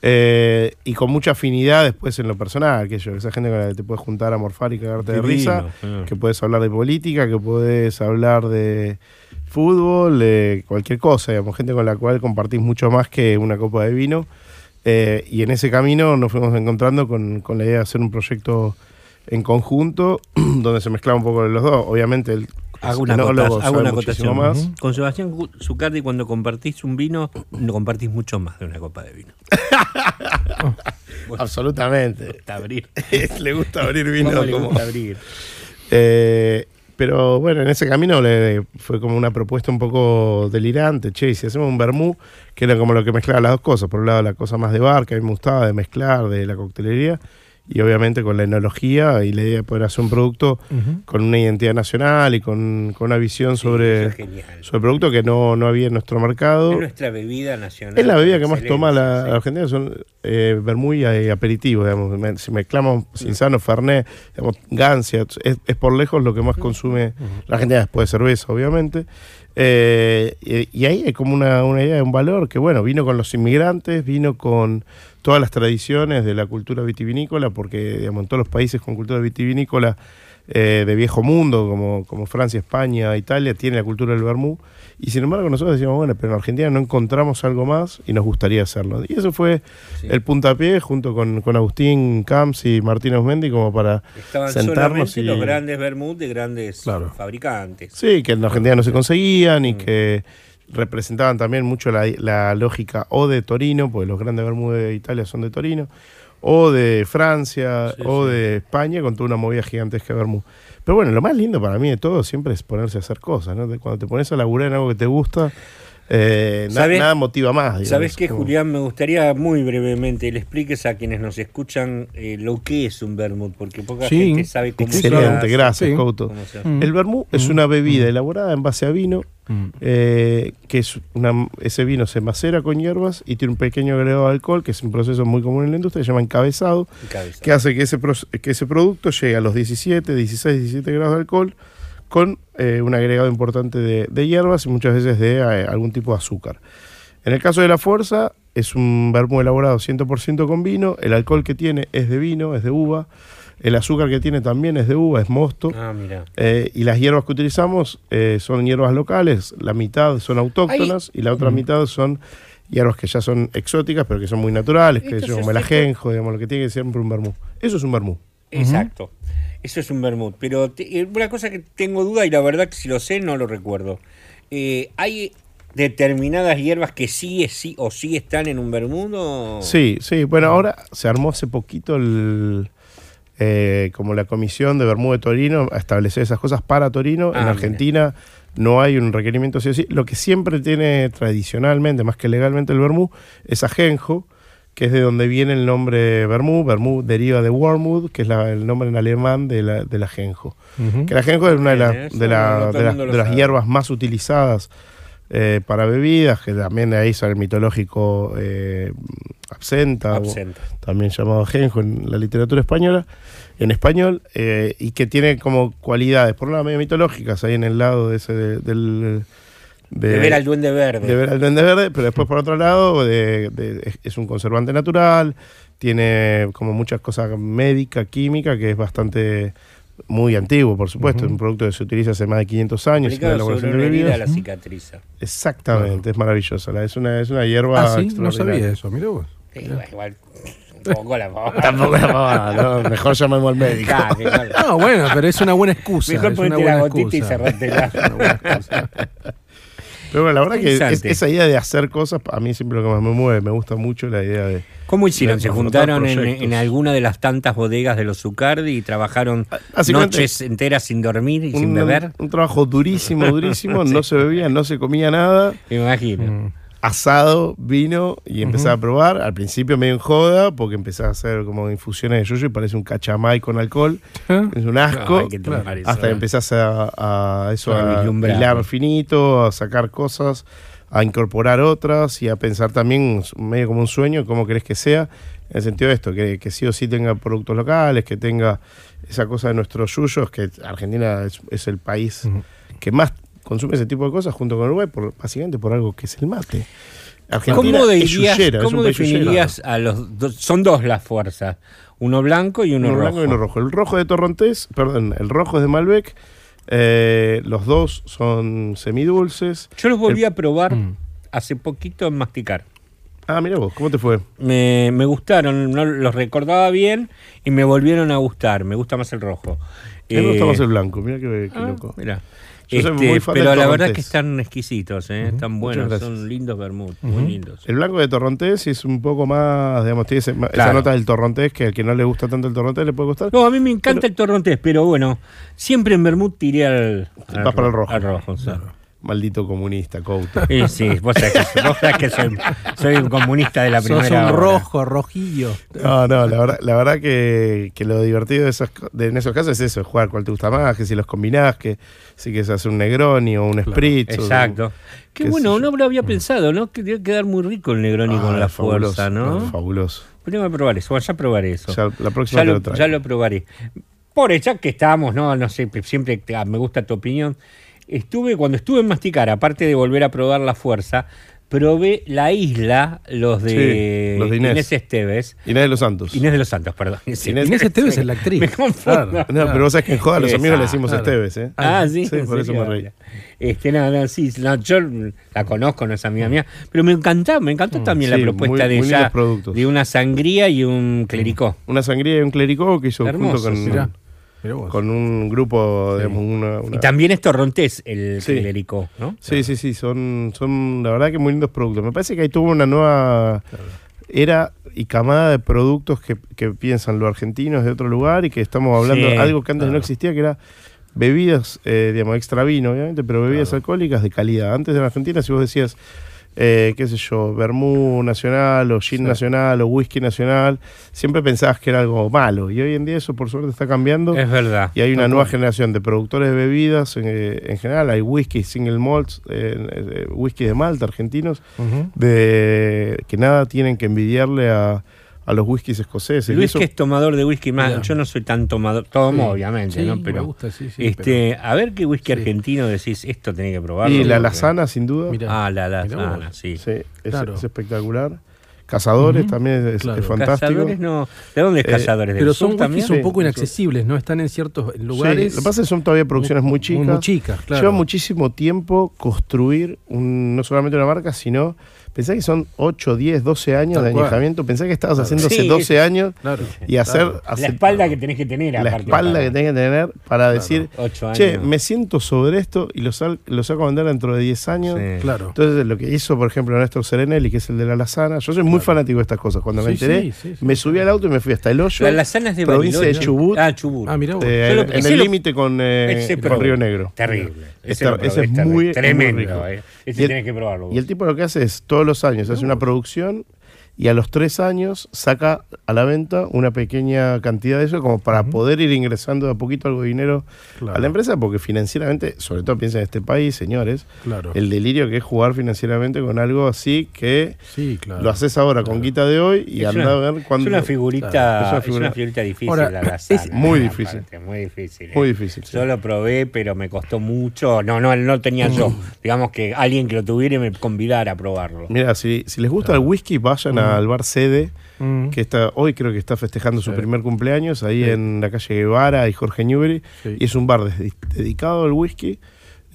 Eh, y con mucha afinidad después en lo personal, que yo, esa gente con la que te puedes juntar a morfar y cagarte de risa, que puedes hablar de política, que puedes hablar de fútbol, de cualquier cosa, digamos, gente con la cual compartís mucho más que una copa de vino. Eh, y en ese camino nos fuimos encontrando con, con la idea de hacer un proyecto en conjunto, donde se mezclaba un poco los dos. Obviamente el Hago una, enólogo acota- hago sabe una muchísimo acotación. más. Con Sebastián Zucardi, cuando compartís un vino, no compartís mucho más de una copa de vino. Absolutamente. Gusta abrir. le gusta abrir vino ¿Cómo le como- gusta abrir? Eh, pero bueno, en ese camino le fue como una propuesta un poco delirante. Che, si hacemos un vermú, que era como lo que mezclaba las dos cosas. Por un lado, la cosa más de bar, que a mí me gustaba, de mezclar, de la coctelería. Y obviamente con la enología y la idea de poder hacer un producto con una identidad nacional y con, con una visión Sí, sobre, es sobre el producto que no, no había en nuestro mercado. Es nuestra bebida nacional. Es la bebida que más toma la, Argentina, son eh, y eh, aperitivo, digamos. Me- Si mezclamos Cinzano, Fernet, digamos, Gancia, es, es por lejos lo que más consume la Argentina después de cerveza, obviamente. Eh, y, ahí hay como una, una idea de un valor que, bueno, vino con los inmigrantes, vino con todas las tradiciones de la cultura vitivinícola, porque, digamos, en todos los países con cultura vitivinícola eh, de viejo mundo, como, como Francia, España, Italia, tiene la cultura del vermú. Y sin embargo nosotros decíamos, bueno, pero en Argentina no encontramos algo más y nos gustaría hacerlo. Y eso fue Sí. el puntapié junto con, con Agustín Camps y Martín Osmendi como para Estaban sentarnos solamente y... los grandes vermut de grandes Claro. fabricantes. Sí, que en Argentina no se conseguían Mm. y que representaban también mucho la, la lógica o de Torino, porque los grandes vermú de Italia son de Torino, o de Francia, Sí, o sí. de España, con toda una movida gigantesca de vermú. Pero bueno, lo más lindo para mí de todo siempre es ponerse a hacer cosas, ¿no? Cuando te pones a laburar en algo que te gusta, eh, na- ¿Sabes- nada motiva más. digamos. ¿Sabes qué, Como- Julián? Me gustaría muy brevemente le expliques a quienes nos escuchan eh, lo que es un vermut, porque poca Sí, gente sabe cómo se Excelente, gracias, Sí. Couto. Mm. El vermú es Mm. una bebida elaborada en base a vino, Mm. eh, que es una, ese vino se macera con hierbas y tiene un pequeño agregado de alcohol, que es un proceso muy común en la industria, se llama encabezado, Cabeza. que hace que ese, pro- que ese producto llegue a los 17, 16, 17 grados de alcohol con eh, un agregado importante de, de hierbas y muchas veces de eh, algún tipo de azúcar. En el caso de la fuerza, es un vermú elaborado 100% con vino, el alcohol que tiene es de vino, es de uva, el azúcar que tiene también es de uva, es mosto. Ah, mira. Eh, y las hierbas que utilizamos eh, son hierbas locales, la mitad son autóctonas y la otra mitad son hierbas que ya son exóticas, pero que son muy naturales, que como el ajenjo, digamos, lo que tiene que ser siempre un vermú. Eso es un vermú. Exacto. Eso es un vermut. Pero te- eh, una cosa que tengo duda y la verdad que si lo sé no lo recuerdo. Eh, ¿Hay determinadas hierbas que sí, es- sí o sí están en un vermut? o- Sí, sí. Bueno, ahora se armó hace poquito el... eh, como la comisión de Bermú de Torino a establecer esas cosas para Torino. Ah, en mira. Argentina no hay un requerimiento así o así. Lo que siempre tiene tradicionalmente, más que legalmente el Bermú, es ajenjo, que es de donde viene el nombre Bermú. Bermú deriva de Wormwood, que es la- el nombre en alemán de la- del ajenjo. Ujú. Que el ajenjo es una de, la- de, la- todo de la- de las hierbas más utilizadas eh, para bebidas, que también de ahí sale el mitológico eh, absenta, o Absenta. también llamado ajenjo en la literatura española, en español, eh, y que tiene como cualidades, por un lado medio mitológicas, ahí en el lado de ese de- del... De, ver al duende verde. de ver al duende verde, pero después por otro lado de- de- es- un conservante natural, tiene como muchas cosas médica, química, que es bastante muy antiguo, por supuesto, es un producto que se utiliza hace más de 500 años en la elaboración sobre de una la cicatriza. Exactamente, es maravillosa, la- es una, es una hierba Ah, sí, no extraordinaria. sabía eso, mira vos. Sí, igual, igual, un poco la pavada. Tampoco la pavada, no, mejor llamemos al médico. No, bueno, pero es una buena excusa. mejor ponete la gotita y excusa. Una buena excusa. Pero bueno, la verdad que es- esa idea de hacer cosas, a mí siempre lo que más me mueve, me gusta mucho la idea de... ¿Cómo hicieron? ¿Se juntaron en, en alguna de las tantas bodegas de los Zucardi y trabajaron Básicamente- noches enteras sin dormir y sin beber? un trabajo durísimo, durísimo, no se bebía, no se comía nada. Me imagino. Mm. Asado, vino y empecé a probar. Al principio medio en joda, porque empecé a hacer como infusiones de yuyo y parece un cachamay con alcohol. ¿Eh? Es un asco. Ay, hasta que eh. empezás a, a eso, A a hilar finito, a sacar cosas, a incorporar otras y a pensar también medio como un sueño, cómo querés que sea. En el sentido de esto, que, que sí o sí tenga productos locales, que tenga esa cosa de nuestros yuyos, que Argentina es, es el país que más consume ese tipo de cosas junto con Uruguay, por, básicamente por algo que es el mate. Argentina ¿Cómo, dirías, cómo definirías a los dos? Son dos las fuerzas, uno blanco y uno, Uno rojo. blanco y uno rojo. El rojo de Torrontés, perdón, el rojo es de Malbec. eh, los dos son semidulces. Yo los volví El- a probar Mm. hace poquito en masticar. Ah, mira vos, ¿cómo te fue? Me, me gustaron, no los recordaba bien y me volvieron a gustar. Me gusta más el rojo. Me gusta Eh, más el blanco, mira qué, qué ah, loco. mirá. Yo soy Este, muy fan pero del la verdad Torrontés. que están exquisitos, ¿eh? están buenos, son lindos vermut, muy lindos. El blanco de Torrontés es un poco más, digamos, tiene ese- esa Claro. nota del Torrontés que al que no le gusta tanto el Torrontés le puede gustar. No, a mí me encanta el torrontés, pero bueno, siempre en vermut tiré al, al Vas para el rojo. Al rojo, sí. Maldito comunista, Couto. Sí, sí, vos sabés que, vos sabés que soy, soy un comunista de la Sos primera un hora. rojo, rojillo. No, no, la verdad, la verdad que, que lo divertido de esos, de- en esos casos es eso, es jugar cuál te gusta más, que si los combinás, que si quieres hacer un Negroni o un Spritz. o- Exacto. Qué qué bueno, no lo había pensado, ¿no? Que debe quedar muy rico el Negroni Ah, con la fabuloso, fuerza, ¿no? Fabuloso. Que probar eso, bueno, ya probaré eso. Ya, la próxima ya, te lo, lo traigo. ya lo probaré. Por ya que estábamos, no, no sé, siempre me gusta tu opinión. Estuve, cuando estuve en Masticar, aparte de volver a probar la fuerza, probé la isla, los de, Sí, los de Inés. Esteves. Inés de los Santos. Inés de los Santos, perdón. Sí. Inés- Inés Esteves es la actriz. Me confundo. Claro. No, pero vos sabés que en Joda a los Esa, amigos le decimos claro. Esteves, ¿eh? Ah, sí, Sí, en por eso me reí. Este, no, no, sí, no, yo la conozco, no es amiga mía, pero me encantó, me encantó también Mm, sí, la propuesta muy- de muy ella de una sangría y un clericó. Una sangría y un clericó que hizo Hermoso, junto con. Con un grupo, digamos, una, una- Y también es torrontés el Sí. ¿no? Sí, sí, sí, son, son la verdad que muy lindos productos. Me parece que ahí tuvo una nueva era y camada de productos que, que piensan los argentinos de otro lugar y que estamos hablando Sí, algo que antes no existía, que era bebidas, eh, digamos, extra vino, obviamente, pero bebidas Claro. alcohólicas de calidad. Antes en Argentina, si vos decías, eh, qué sé yo, vermú nacional o gin Sí. nacional o whisky nacional, siempre pensabas que era algo malo. Y hoy en día eso, por suerte, está cambiando. Es verdad. Y hay una nueva generación de productores de bebidas eh, en general. Hay whisky single malts, eh, eh, whisky de Malta, argentinos, de que nada tienen que envidiarle a, a los whiskies escoceses. Luis eso- que es tomador de whisky más, yo no soy tan tomador, tomo Sí. obviamente, Sí, ¿no? me gusta, sí, sí, este, a ver qué whisky Sí. argentino decís, esto tenés que probarlo. y la lazana, sin duda. Mirá. Ah, la lazana, sí. Sí, es, Claro. es espectacular. Cazadores también es, Claro. es fantástico. Cazadores no. ¿De dónde es Eh, cazadores? ¿Del Pero son también? un poco inaccesibles, ¿no? Están en ciertos Sí, lugares. lo que pasa es que son todavía producciones muy chicas. Muy chicas, claro. Lleva muchísimo tiempo construir un- no solamente una marca, sino pensá que son 8, 10, 12 años de añejamiento. Pensá que estabas Claro. haciendo hace Sí, 12 años Claro. y hacer Claro. hace- La espalda que tenés que tener, la aparte. espalda para- que tenés que tener para decir, che, me siento sobre esto y lo, sal- lo saco a vender dentro de 10 años. Sí. Claro. Entonces, lo que hizo, por ejemplo, Néstor Serenelli, que es el de la Lazana, yo soy muy fanático de estas cosas. Cuando me Sí, enteré, sí, sí, sí. me subí al auto y me fui hasta el hoyo, La lazana es de provincia de Bariloche. Chubut, Ah, Chubut. Ah, mirá vos. eh, en ese el límite con, eh, con. Río Negro. Terrible. Ese- es muy- tremendo. eh. Ese Y el- tenés que probarlo. Y el tipo lo que hace es, todos los años, hace una producción y a los tres años saca a la venta una pequeña cantidad de eso como para poder ir ingresando de a poquito algo de dinero Claro. a la empresa, porque financieramente, sobre todo piensa en este país, señores, Claro. el delirio que es jugar financieramente con algo así que Sí, claro. lo haces ahora con guita de hoy y Es anda una- a ver cuándo... Es una figurita, Claro, es una es figura- una figurita difícil Ahora, la es lasaña, muy difícil. muy difícil. Muy eh. difícil, sí. Yo lo probé, pero me costó mucho. No, no, no tenía yo. Digamos que alguien que lo tuviera y me convidara a probarlo. Mira, si, si les gusta el whisky, vayan al bar Sede, Mm. que está hoy creo que está festejando su Sí. primer cumpleaños, ahí en la calle Guevara y Jorge Newbery. Sí. Y es un bar de- dedicado al whisky,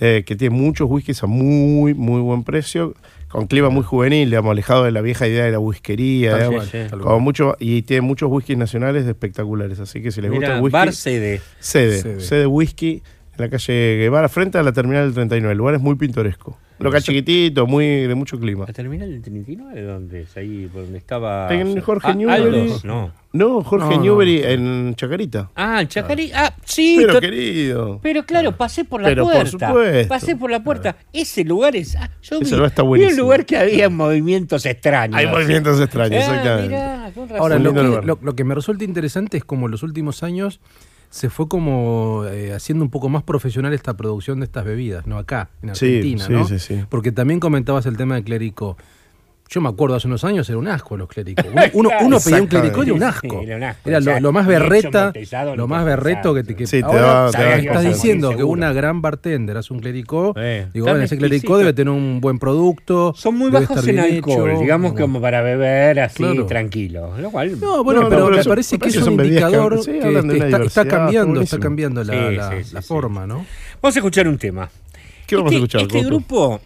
eh, que tiene muchos whiskies a muy, muy buen precio, con clima muy juvenil, digamos, alejado de la vieja idea de la whiskería. Digamos, como cual. mucho, y tiene muchos whiskies nacionales espectaculares. Así que si les gusta el whisky, bar sede. Sede, Sede. Sede Whisky, en la calle Guevara, frente a la terminal del 39. El lugar es muy pintoresco. Local chiquitito, muy de mucho clima. ¿La terminal del 39 dónde es? Ahí por donde estaba. En Jorge Ah, Newbery. No. No, Jorge No, no. Newbery en Chacarita. Ah, en Chacarí. Ah, sí. Pero querido. Pero claro, pasé por la Pero por puerta. supuesto. Pasé por la puerta. Ese lugar es. ah, yo Ese vi, lugar está vi un buenísimo. lugar que había movimientos extraños. Hay movimientos extraños, Ah, exactamente. mirá, con razón. Ahora, Un lo que, lo que me resulta interesante es como en los últimos años se fue como eh, haciendo un poco más profesional esta producción de estas bebidas, ¿no? Acá, en Argentina, sí, ¿no? sí, sí. Porque también comentabas el tema de clérico. Yo me acuerdo hace unos años era un asco los cléricos. Uno, uno, uno pedía un clérico y era un asco. Era un asco. Era lo, lo más berreta, lo más berreto que te que Sí, te ahora te estás diciendo que una gran bartender hace un clérico. Eh, digo, bueno, ese clérico exquisito. debe tener un buen producto. Son muy bajos en alcohol, hecho, digamos que como- para beber así Claro. tranquilo. Lo cual. No, bueno, No, no, pero, pero me parece que es un que- indicador sí, que este, está, cambiando, está cambiando la, forma, ¿no? Vamos a escuchar un tema. ¿Qué vamos este, a escuchar, Este grupo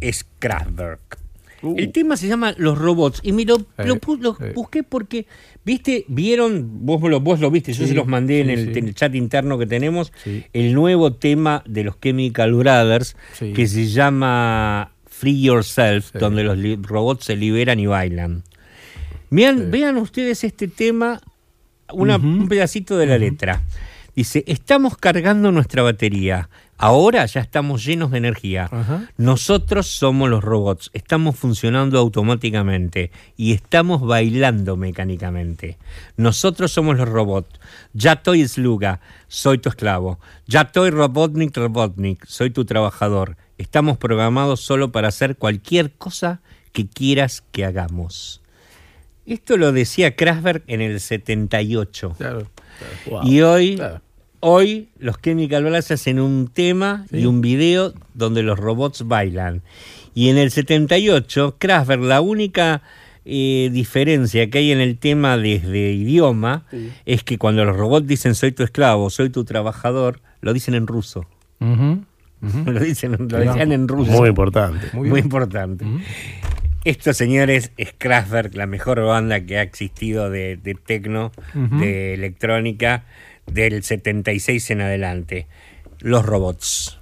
es Kraftwerk. Uh. El tema se llama Los Robots. Y me lo, Eh, lo pu- lo eh. busqué porque, viste, vieron, vos lo, vos lo viste, yo se los mandé en, el, sí. en el chat interno que tenemos, el nuevo tema de los Chemical Brothers, que se llama Free Yourself, donde los robots se liberan y bailan. Vean, vean ustedes este tema, una- un pedacito de la letra. Dice, estamos cargando nuestra batería. Ahora ya estamos llenos de energía. Ajá. Nosotros somos los robots. Estamos funcionando automáticamente y estamos bailando mecánicamente. Nosotros somos los robots. Ya estoy Sluga, soy tu esclavo. Ya estoy Robotnik Robotnik, soy tu trabajador. Estamos programados solo para hacer cualquier cosa que quieras que hagamos. Esto lo decía Kraftwerk en el 78. Claro. Y hoy, Claro. Hoy los Chemical Brothers hacen un tema y un video donde los robots bailan. Y en el 78, Kraftwerk, la única eh, diferencia que hay en el tema desde idioma es que cuando los robots dicen soy tu esclavo, soy tu trabajador, lo dicen en ruso. Lo, dicen, lo decían en ruso. Muy importante. Muy, importante. Esto, señores, es Kraftwerk, la mejor banda que ha existido de, de tecno, de electrónica, del 76 en adelante. Los robots.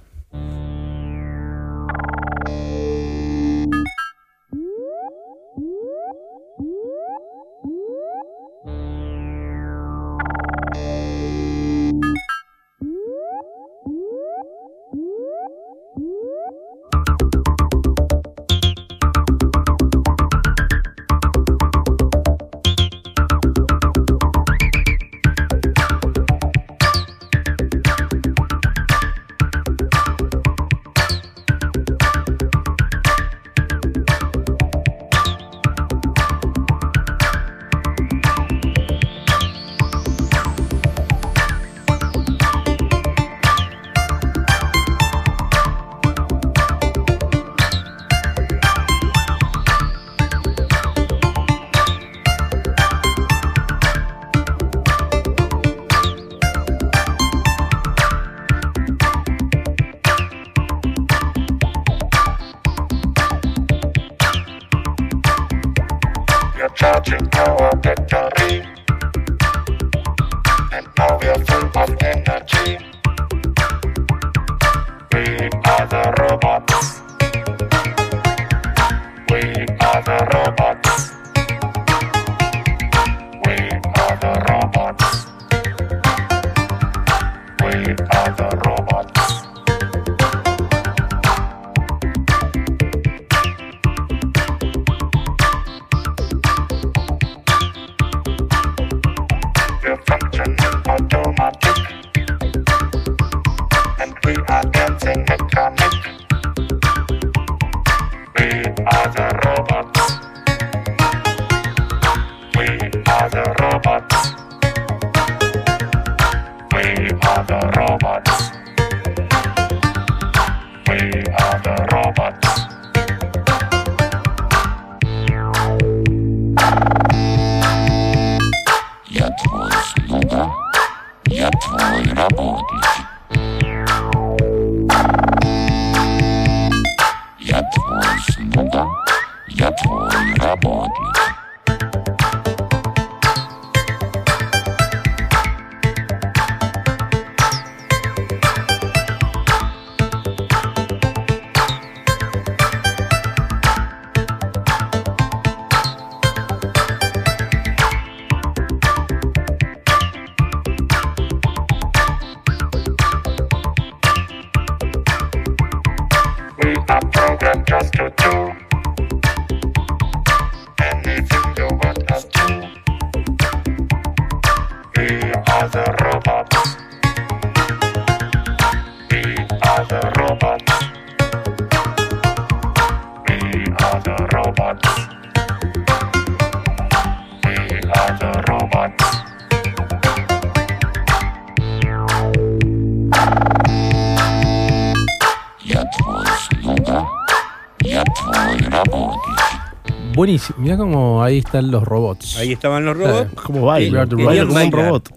Buenísimo. Mira cómo ahí están los robots. Ahí estaban los robots. ¿Cómo baila? Sí, Baila como un robot.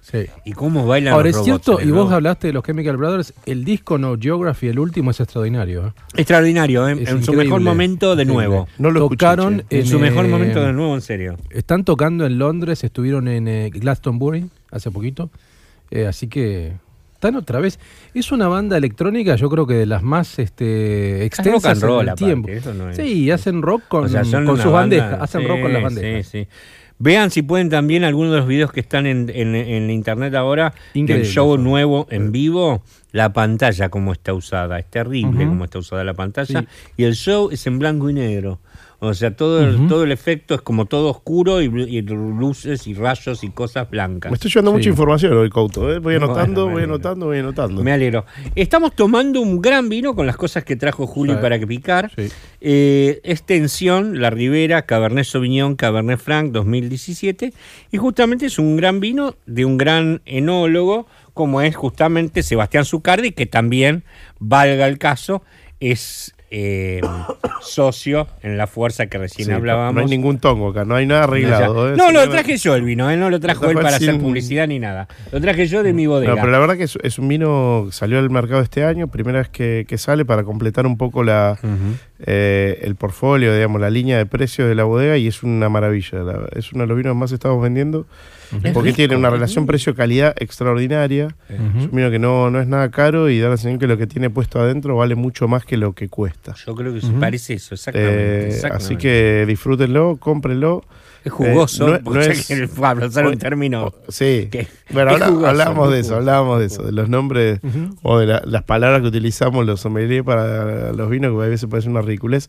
Sí. ¿Y cómo bailan Ahora los es robots? cierto, y vos hablaste de los Chemical Brothers, el disco No Geography, el último, es extraordinario. ¿eh? Extraordinario, ¿eh? Es en su mejor momento de nuevo. No lo Tocaron. En su mejor eh, momento de nuevo, en serio. Están tocando en Londres, estuvieron en eh, Glastonbury hace poquito, eh, así que están otra vez. Es una banda electrónica, yo creo que de las más este, Es rock extensas and roll, en el tiempo. eso no es- Sí, hacen rock con, O sea, son con una sus banda- bandejas, hacen sí, rock con las bandejas. Sí, sí. Vean si pueden también algunos de los videos que están en, en- en internet ahora Increíble del show nuevo en vivo, la pantalla como está usada, es terrible Ujú. como está usada la pantalla Sí. y el show es en blanco y negro. O sea, todo el, todo el efecto es como todo oscuro y, y luces y rayos y cosas blancas. Me estoy llevando Sí. mucha información hoy, Couto. ¿eh? Voy anotando, voy anotando, voy anotando. Me alegro. Estamos tomando un gran vino con las cosas que trajo Juli para que picar. Sí. Eh, extensión, La Ribera, Cabernet Sauvignon, Cabernet Franc 2017. Y justamente es un gran vino de un gran enólogo, como es justamente Sebastián Zucardi, que también, valga el caso, es eh, socio en la fuerza que recién Sí, hablábamos. No hay ningún tongo acá, no hay nada arreglado. ¿eh? No, lo traje yo el vino, ¿eh? no lo trajo él para sin- hacer publicidad ni nada. Lo traje yo de mi bodega. No, pero la verdad que es, es un vino que salió al mercado este año, primera vez que, que sale para completar un poco la, eh, el portfolio, digamos, la línea de precios de la bodega y es una maravilla. la- es uno de los vinos que más estamos vendiendo Porque rico, tiene una relación precio-calidad extraordinaria. Es un vino que no, no es nada caro y da la sensación que lo que tiene puesto adentro vale mucho más que lo que cuesta. Yo creo que se parece eso, exactamente. Eh, exactamente. así que disfrútenlo, cómprenlo. Es jugoso, Eh, no- porque no es- que Pablo usar un término. sí. que- Bueno, hablábamos de eso, hablábamos de eso, de los nombres o de la- las palabras que utilizamos los sommeliers para los vinos, que a veces parece una ridiculez.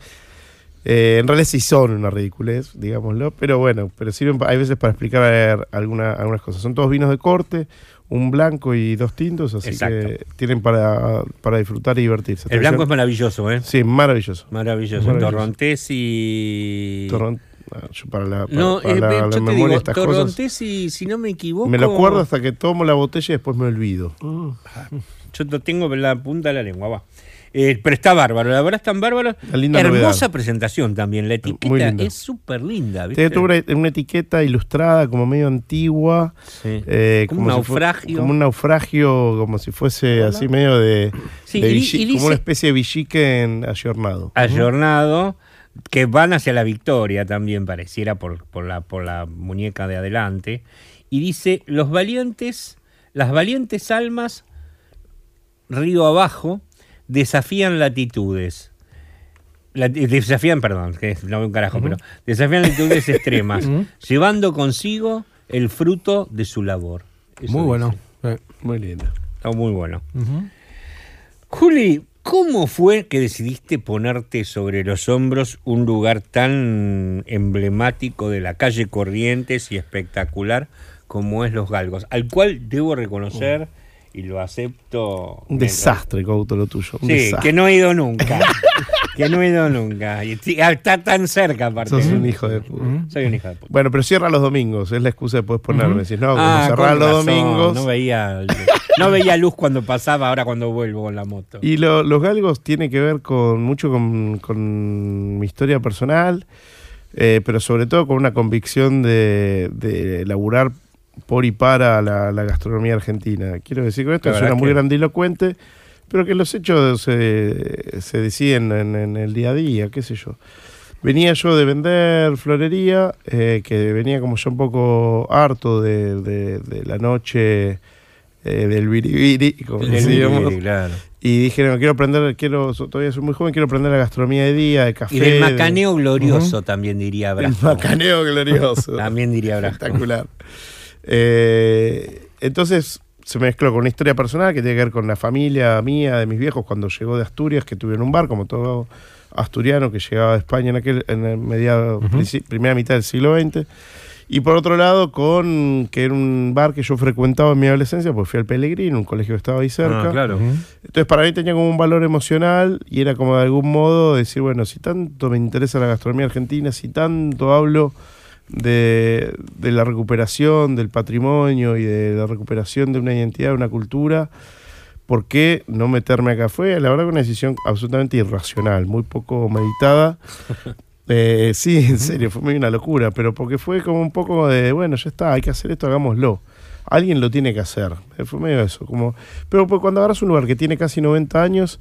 Eh, en realidad sí son una ridiculez, digámoslo, pero bueno, pero sirven, hay veces para explicar alguna- algunas cosas. Son todos vinos de corte, un blanco y dos tintos, así Exacto. que tienen para, para disfrutar y divertirse. El blanco es maravilloso, ¿eh? Sí, maravilloso. Maravilloso. Maravilloso. Torrontés y. Torron- ah, yo para la, para- No, para eh, la- yo la te digo, estas cosas, y si no me equivoco. me lo acuerdo hasta que tomo la botella y después me olvido. Yo lo tengo en la punta de la lengua, va. Eh, pero está bárbaro, la verdad es tan bárbaro. Una linda Hermosa novedad. presentación también. La etiqueta es súper linda, ¿viste? Una, una etiqueta ilustrada como medio antigua. Sí. eh, Como un si naufragio. como un naufragio, como si fuese así medio de, Sí, de y di- villi- y dice- como una especie de villique en ayornado. ayornado, que van hacia la victoria también, pareciera, por, por, la, por la muñeca de adelante. Y dice, los valientes, las valientes almas, río abajo, desafían latitudes. La- eh, desafían, perdón, que no veo un carajo, pero desafían latitudes extremas, llevando consigo el fruto de su labor. Eso Muy bueno. Eh, Muy lindo. Está muy bueno. Juli, ¿cómo fue que decidiste ponerte sobre los hombros un lugar tan emblemático de la calle Corrientes y espectacular como es Los Galgos? Al cual debo reconocer, y lo acepto... Un desastre, Couto, lo tuyo. Un Sí, desastre. que no he ido nunca. que no he ido nunca. Y ah, está tan cerca, aparte. Sos un hijo de puta. Soy un hijo de puta. Bueno, pero cierra los domingos, es la excusa que puedes ponerme. Decís, no, Ah, cerrar los razón, domingos. No veía. No veía luz cuando pasaba, ahora cuando vuelvo con la moto. Y lo- los galgos tiene que ver con mucho con, con mi historia personal, eh, pero sobre todo con una convicción de, de laburar por y para la, la gastronomía argentina. Quiero decir con esto, La suena verdad muy que- grandilocuente, pero que los hechos se, se deciden en, en el día a día, qué sé yo. Venía yo de vender florería, eh, que venía como yo un poco harto de, de- de la noche eh, del biribiri, como El decíamos. biribiri, claro. Y dije, no, quiero aprender, quiero, todavía soy muy joven, quiero aprender la gastronomía de día, de café. Y del de- macaneo glorioso también diría El Brasco. macaneo glorioso. También diría Brasco. Espectacular. Eh, entonces se mezcló con una historia personal que tiene que ver con la familia mía, de mis viejos, cuando llegó de Asturias, que tuvieron un bar, como todo asturiano que llegaba de España en aquel en el mediado, primera mitad del siglo XX. Y por otro lado, con que era un bar que yo frecuentaba en mi adolescencia, pues fui al Pellegrino, un colegio que estaba ahí cerca. Ah, claro. Entonces para mí tenía como un valor emocional y era como de algún modo decir, bueno, si tanto me interesa la gastronomía argentina, si tanto hablo de, de la recuperación del patrimonio y de la recuperación de una identidad, de una cultura, ¿por qué no meterme acá? Fue la verdad una decisión absolutamente irracional, muy poco meditada. Eh, sí, en serio, fue medio una locura, pero porque fue como un poco de, bueno, ya está, hay que hacer esto, hagámoslo. Alguien lo tiene que hacer. Eh, Fue medio eso. Como, pero pues, cuando agarras un lugar que tiene casi 90 años,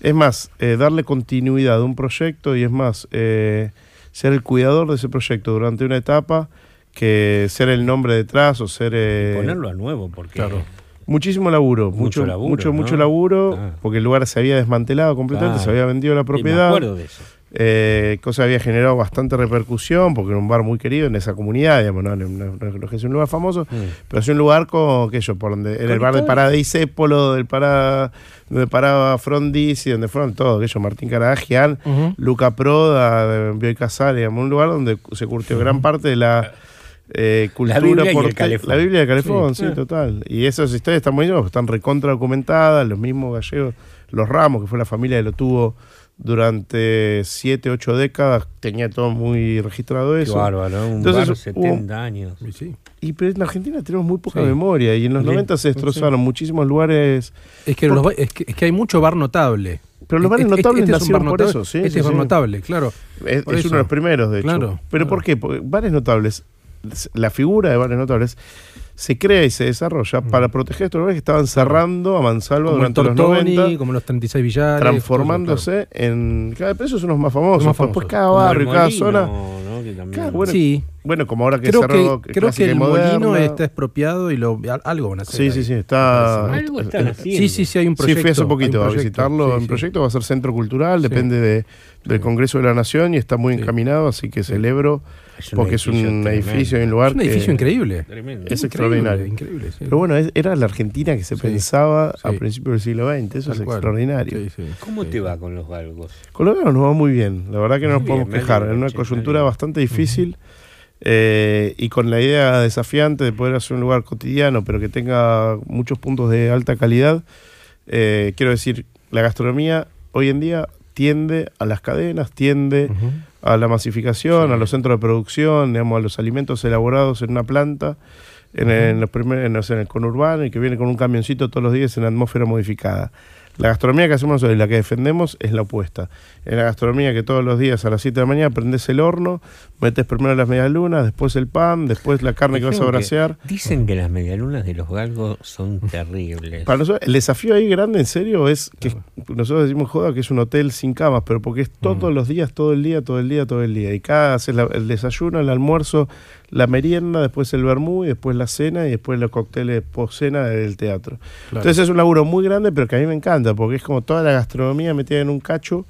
es más, eh, darle continuidad a un proyecto y es más, eh, ser el cuidador de ese proyecto durante una etapa que ser el nombre detrás o ser... eh, Ponerlo a nuevo, porque Muchísimo laburo, Mucho mucho, laburo, mucho, ¿no? mucho laburo, Ah. porque el lugar se había desmantelado completamente, se había vendido la propiedad. me acuerdo de eso. Eh, cosa que había generado bastante repercusión, porque era un bar muy querido en esa comunidad, digamos, no, no, no- no es un lugar famoso, Mm. pero es un lugar con, qué sé yo, por donde era el bar de Parada Isépolo, del Parada, donde paraba Frondizi, donde fueron todos, yo, Martín Caragian. Luca Proda, de Bioy digamos, un lugar donde se curtió gran parte de la eh, cultura Biblia y el porte- calefón. La Biblia de Calefón, sí, Sí. total. Y esas historias están porque están recontra documentadas, los mismos gallegos, los Ramos, que fue la familia que lo tuvo durante siete, ocho décadas, tenía todo muy registrado Qué eso. bárbaro, un Entonces, bar hubo- 70 años. Y sí. Y pero en Argentina tenemos muy poca Sí. memoria, y en los Sí. 90 se destrozaron muchísimos lugares. Es que, los ba- es, que, es que hay mucho bar notable. Pero los bares Este- notables este nacieron bar por notable. eso, sí. Este sí, es bar sí. notable, claro. Es, es uno de los primeros, de hecho. Claro, ¿Pero claro. por qué? Porque bares notables, la figura de bares notables se crea y se desarrolla para proteger estos lugares que estaban cerrando a mansalva Como el durante los Tortoni, 90, como los 36 billares. transformándose en... Cada esos son los más famosos. Los más Después cada barrio, cada zona... ¿no? Que también- Claro, bueno, Sí, Bueno, como ahora que creo cerró que, creo que el molino Moderna. está expropiado y lo, al- algo van a hacer. Sí, ahí. sí, sí, está... Algo están haciendo. Sí, sí, sí, hay un Sí, proyecto. fui hace poquito a proyecto, visitarlo. sí, en sí. proyecto va a ser centro cultural, Sí. depende de, del Sí. Congreso de la Nación y está muy Sí. encaminado, así que celebro Es un porque es un edificio edificio y un lugar Es un edificio que- increíble. Tremendo. Es Increíble, extraordinario. Increíble, sí. Pero bueno, es- era la Argentina que se Sí. pensaba a Sí. principios del siglo XX, eso Tal es cual. extraordinario. Sí, sí. ¿Cómo te va con los galgos? Con los ganos nos va muy bien, la verdad que no nos podemos quejar, en una coyuntura bastante difícil eh, y con la idea desafiante de poder hacer un lugar cotidiano, pero que tenga muchos puntos de alta calidad. eh, quiero decir, la gastronomía hoy en día tiende a las cadenas, tiende a la masificación, Sí. a los centros de producción, digamos, a los alimentos elaborados en una planta, en, en los primer- en, el conurbano y que viene con un camioncito todos los días en atmósfera modificada. La gastronomía que hacemos hoy, la que defendemos, es la opuesta. En la gastronomía que todos los días a las 7 de la mañana prendes el horno, metes primero las medialunas, después el pan, después la carne que vas a brasear. Dicen que las medialunas de los galgos son terribles. Para nosotros, el desafío ahí grande, en serio, es que nosotros decimos joda que es un hotel sin camas, pero porque es todos los días, todo el día, todo el día, todo el día. Y cada haces la- el desayuno, el almuerzo, la merienda, después el vermú, y después la cena, y después los cócteles post-cena del teatro. Claro. Entonces es un laburo muy grande, pero que a mí me encanta, porque es como toda la gastronomía metida en un cacho,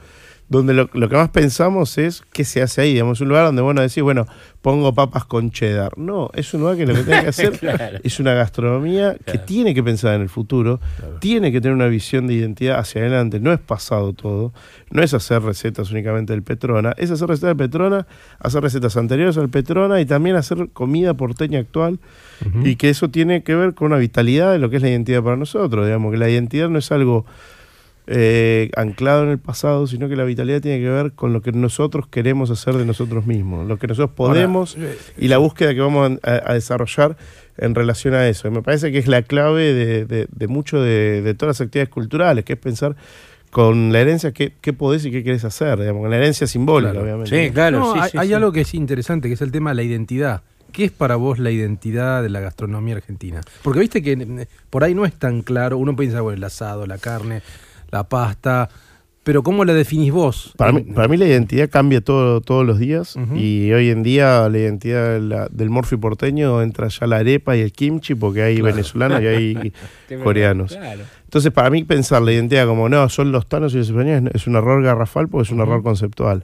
donde lo, lo que más pensamos es qué se hace ahí. Digamos, un lugar donde vos no decís, bueno, pongo papas con cheddar. No, es un lugar que lo que tiene que hacer Claro. es una gastronomía que tiene que pensar en el futuro, tiene que tener una visión de identidad hacia adelante. No es pasado todo, no es hacer recetas únicamente del Petrona, es hacer recetas del Petrona, hacer recetas anteriores al Petrona y también hacer comida porteña actual. Y que eso tiene que ver con una vitalidad de lo que es la identidad para nosotros. Digamos que la identidad no es algo eh, anclado en el pasado, sino que la vitalidad tiene que ver con lo que nosotros queremos hacer de nosotros mismos, lo que nosotros podemos Ahora, eh, y la búsqueda que vamos a, a desarrollar en relación a eso. Y me parece que es la clave de, de- de mucho de, de todas las actividades culturales, que es pensar con la herencia qué, qué podés y qué querés hacer, digamos, con la herencia simbólica, Claro. obviamente. Sí, claro. No, sí, hay, sí, hay sí. algo que es interesante, que es el tema de la identidad. ¿Qué es para vos la identidad de la gastronomía argentina? Porque viste que eh, por ahí no es tan claro. Uno piensa, bueno, el asado, la carne, la pasta. Pero ¿cómo la definís vos? Para mí, para mí la identidad cambia todo, todos los días y hoy en día la identidad de la- del morfi porteño entra ya la arepa y el kimchi porque hay Claro. venezolanos y hay coreanos. claro. Entonces para mí pensar la identidad como no, son los tanos y los españoles es un error garrafal porque es un error conceptual.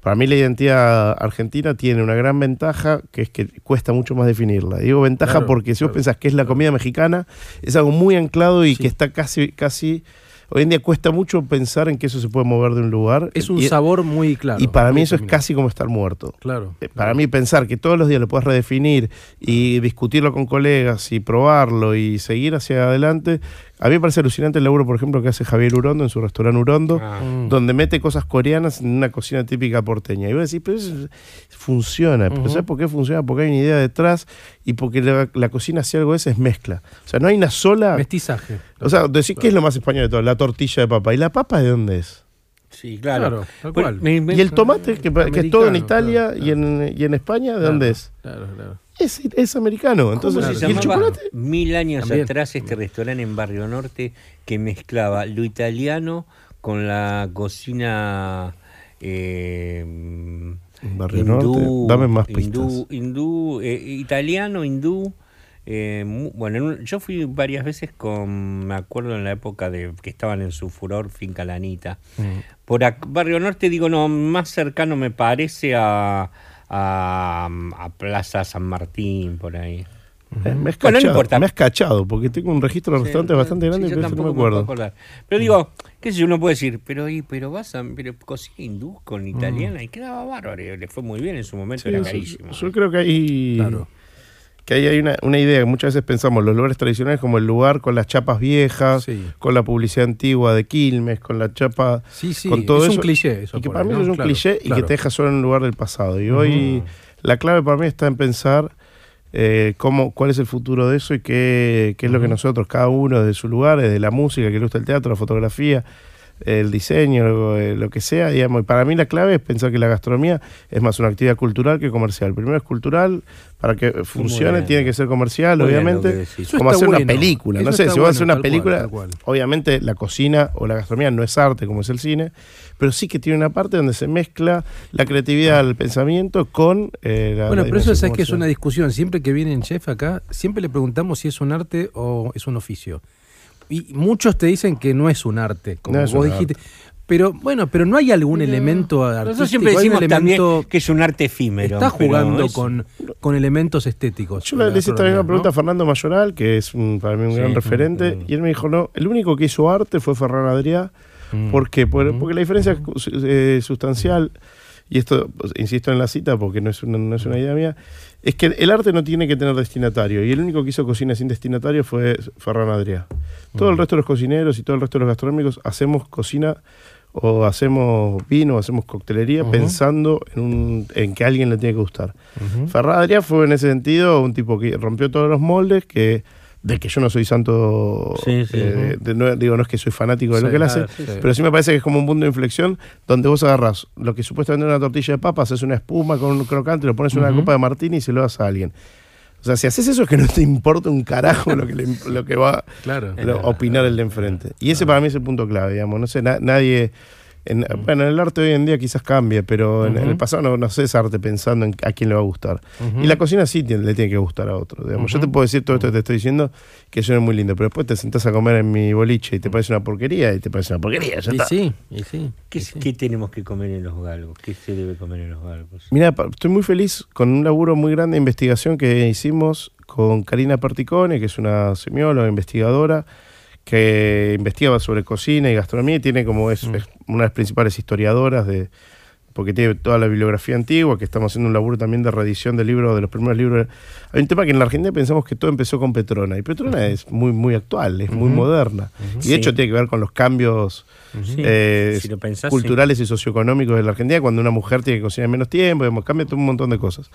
Para mí la identidad argentina tiene una gran ventaja que es que cuesta mucho más definirla. Digo ventaja Claro, porque si vos pensás que es la comida mexicana, es algo muy anclado y Sí. que está casi, casi... Hoy en día cuesta mucho pensar en que eso se puede mover de un lugar. es un Y- sabor muy claro. y para mí eso es casi como estar muerto. Claro. Eh, Para mí pensar que todos los días lo puedes redefinir y discutirlo con colegas y probarlo y seguir hacia adelante, a mí me parece alucinante el laburo, por ejemplo, que hace Javier Urondo en su restaurante Urondo, Ah. Mm. donde mete cosas coreanas en una cocina típica porteña. Y vos decís, pero eso funciona. Pero Ujú. ¿Sabes por qué funciona? Porque hay una idea detrás y porque la, la cocina, si algo es, es mezcla. O sea, no hay una sola... Mestizaje. O sea, decís, ¿qué es lo más español de todo? La tortilla de papa. ¿Y la papa de dónde es? Sí, claro. Claro, cual. Y el tomate, que, es todo en Italia claro, y, en, y en España, ¿de dónde es? Claro, claro. Es, es americano. Entonces, ¿Cómo se ¿y el chocolate? mil años También. atrás este restaurante en Barrio Norte que mezclaba lo italiano con la cocina eh, Barrio hindú, Norte. Dame más pistas. hindú, eh, italiano, hindú. eh, bueno, en un- yo fui varias veces con, me acuerdo en la época de que estaban en su furor Finca Lanita. Por ac- Barrio Norte, digo, no, más cercano me parece a, a, a Plaza San Martín, por ahí. Me has Bueno, no cachado, importa. Me has cachado, porque tengo un registro de restaurantes Sí, bastante sí, grande, yo pero eso no me acuerdo. Pero digo, qué sé yo, uno puede decir, pero, y, pero vas a, pero cocina hindú con italiana y quedaba bárbaro, y le fue muy bien en su momento, Sí, era yo- carísimo. Yo, creo que hay, Claro. Que ahí hay una, una idea. Muchas veces pensamos los lugares tradicionales como el lugar con las chapas viejas, Sí. con la publicidad antigua de Quilmes, con la chapa. Sí, sí, con todo es eso, un cliché eso. y que para mí ¿no? es un Claro, cliché y que te deja solo en un lugar del pasado. Y hoy la clave para mí está en pensar eh, cómo, cuál es el futuro de eso y qué, qué es lo que nosotros, cada uno desde su lugar, desde la música, que le gusta el teatro, la fotografía, el diseño, lo, que sea, digamos. Y para mí la clave es pensar que la gastronomía es más una actividad cultural que comercial. Primero es cultural, para que funcione tiene que ser comercial, Muy obviamente. Como hacer una película, no sé, si vas a hacer una cual, película, cual. obviamente la cocina o la gastronomía no es arte como es el cine, pero sí que tiene una parte donde se mezcla la creatividad, el pensamiento con eh, la Bueno, la pero eso sabes que es una discusión. Siempre que vienen chef acá, siempre le preguntamos si es un arte o es un oficio. Y muchos te dicen que no es un arte, como No es vos un dijiste. Pero bueno, pero no hay algún elemento artístico. Nosotros siempre decimos también elemento- que es un arte efímero. Está jugando es- con, con elementos estéticos. Yo le hice también una pregunta ¿no? a Fernando Mayoral, que es un- para mí un Sí, gran mm, referente, mm. y él me dijo, no, el único que hizo arte fue Ferran Adrià, Mm. ¿por qué? Por- porque la diferencia es eh, sustancial, y esto, pues, insisto en la cita porque no es, una, no es una idea mía, es que el arte no tiene que tener destinatario, y el único que hizo cocina sin destinatario fue Ferran Adrià. Todo el resto de los cocineros y todo el resto de los gastronómicos hacemos cocina o hacemos vino, o hacemos coctelería pensando en, un, en que a alguien le tiene que gustar. Ujú. Ferran Adrià fue en ese sentido un tipo que rompió todos los moldes, que de que yo no soy santo, Sí, sí. eh, de- no, digo, no es que soy fanático de lo que él hace, claro, pero sí me parece que es como un punto de inflexión donde vos agarras lo que supuestamente es una tortilla de papa, haces una espuma con un crocante, lo pones en una copa de martini y se lo das a alguien. O sea, si haces eso es que no te importa un carajo lo que, le- lo que va Claro. a opinar el de enfrente. Y ese para mí es el punto clave, digamos. No sé, na- nadie... en- bueno, en el arte hoy en día quizás cambie, pero en, en el pasado no, no haces arte pensando en a quién le va a gustar. Ujú. Y la cocina sí tiene- le tiene que gustar a otro. Digamos. Yo te puedo decir todo esto que te estoy diciendo, que suena muy lindo, pero después te sentás a comer en mi boliche y te parece una porquería y te parece una porquería. ya Y está. sí, y sí. ¿Qué, y sí. qué tenemos que comer en los galgos? ¿Qué se debe comer en los galgos? Mira, estoy muy feliz con un laburo muy grande de investigación que hicimos con Karina Particone, que es una semióloga, investigadora, que investiga sobre cocina y gastronomía y tiene como es, Mm. es una de las principales historiadoras de porque tiene toda la bibliografía antigua, que estamos haciendo un laburo también de reedición del libro, de los primeros libros. Hay un tema que en la Argentina pensamos que todo empezó con Petrona, y Petrona es muy, muy actual, es muy moderna. Y de Sí. hecho tiene que ver con los cambios eh, si lo pensás, culturales y socioeconómicos de la Argentina, cuando una mujer tiene que cocinar en menos tiempo, digamos, cambia todo un montón de cosas.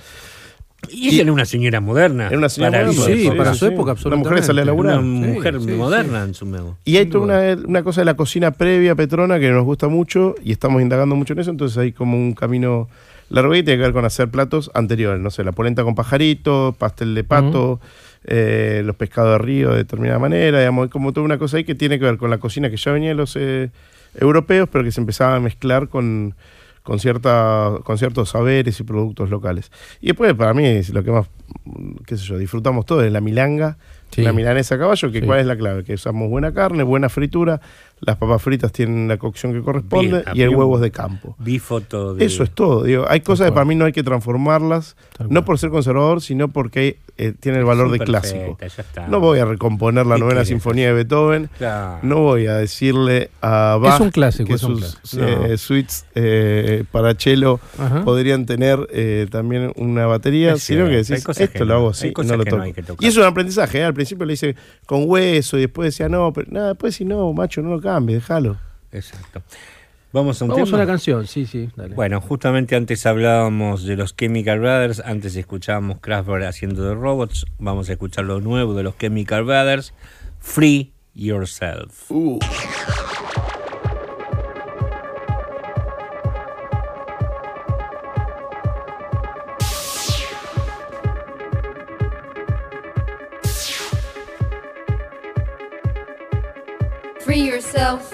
Y ella era una señora moderna. Era una señora para moderna, sí, para su época, Una mujer que sale a laburar. Una mujer moderna en su medio. Y hay toda una, una cosa de la cocina previa Petrona que nos gusta mucho y estamos indagando mucho en eso, entonces hay como un camino largo y tiene que ver con hacer platos anteriores, no sé, la polenta con pajarito, pastel de pato, eh, los pescados de río de determinada manera, digamos, hay como toda una cosa ahí que tiene que ver con la cocina que ya venía de los eh, europeos, pero que se empezaba a mezclar con, con, cierta, con ciertos saberes y productos locales. Y después, para mí, es lo que más, mm, qué sé yo, disfrutamos todo, es la milanga, Sí. la milanesa a caballo, que Sí. cuál es la clave, que usamos buena carne, buena fritura, las papas fritas tienen la cocción que corresponde Bien, y el huevo es de campo. Vi foto de. Eso es todo, digo, hay cosas que cual. para mí no hay que transformarlas, no por ser conservador, sino porque eh, tiene el valor de clásico. perfectas, ya está. No voy a recomponer la ¿Qué novena sinfonía de Beethoven, Claro. no voy a decirle a Bach un clásico, que es un sus clásico. eh, No. suites eh, para cello Ajá. podrían tener eh, también una batería, Es sino que decís, esto que lo hago así, no lo no toco. y eso es un aprendizaje, ¿eh? al principio le hice con hueso y después decía, no, pero nada, después si no, macho, no lo déjalo. Exacto. Vamos a un Vamos a tema. una canción, sí, sí, dale. Bueno, justamente antes hablábamos de los Chemical Brothers, antes escuchábamos Kraftwerk haciendo de robots, vamos a escuchar lo nuevo de los Chemical Brothers, Free Yourself. Free yourself.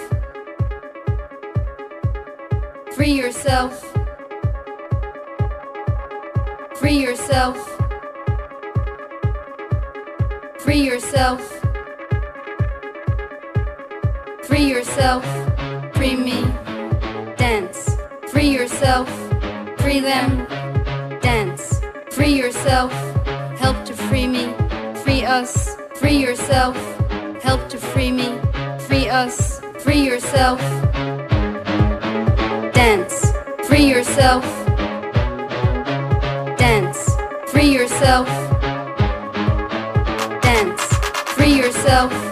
Free yourself. Free yourself. Free yourself. Free yourself. Free me. Dance. Free yourself. Free them. Dance. Free yourself. Help to free me. Free us. Free yourself. Help to free me. Free us. Free yourself. Dance. Free yourself. Dance. Free yourself. Dance. Free yourself.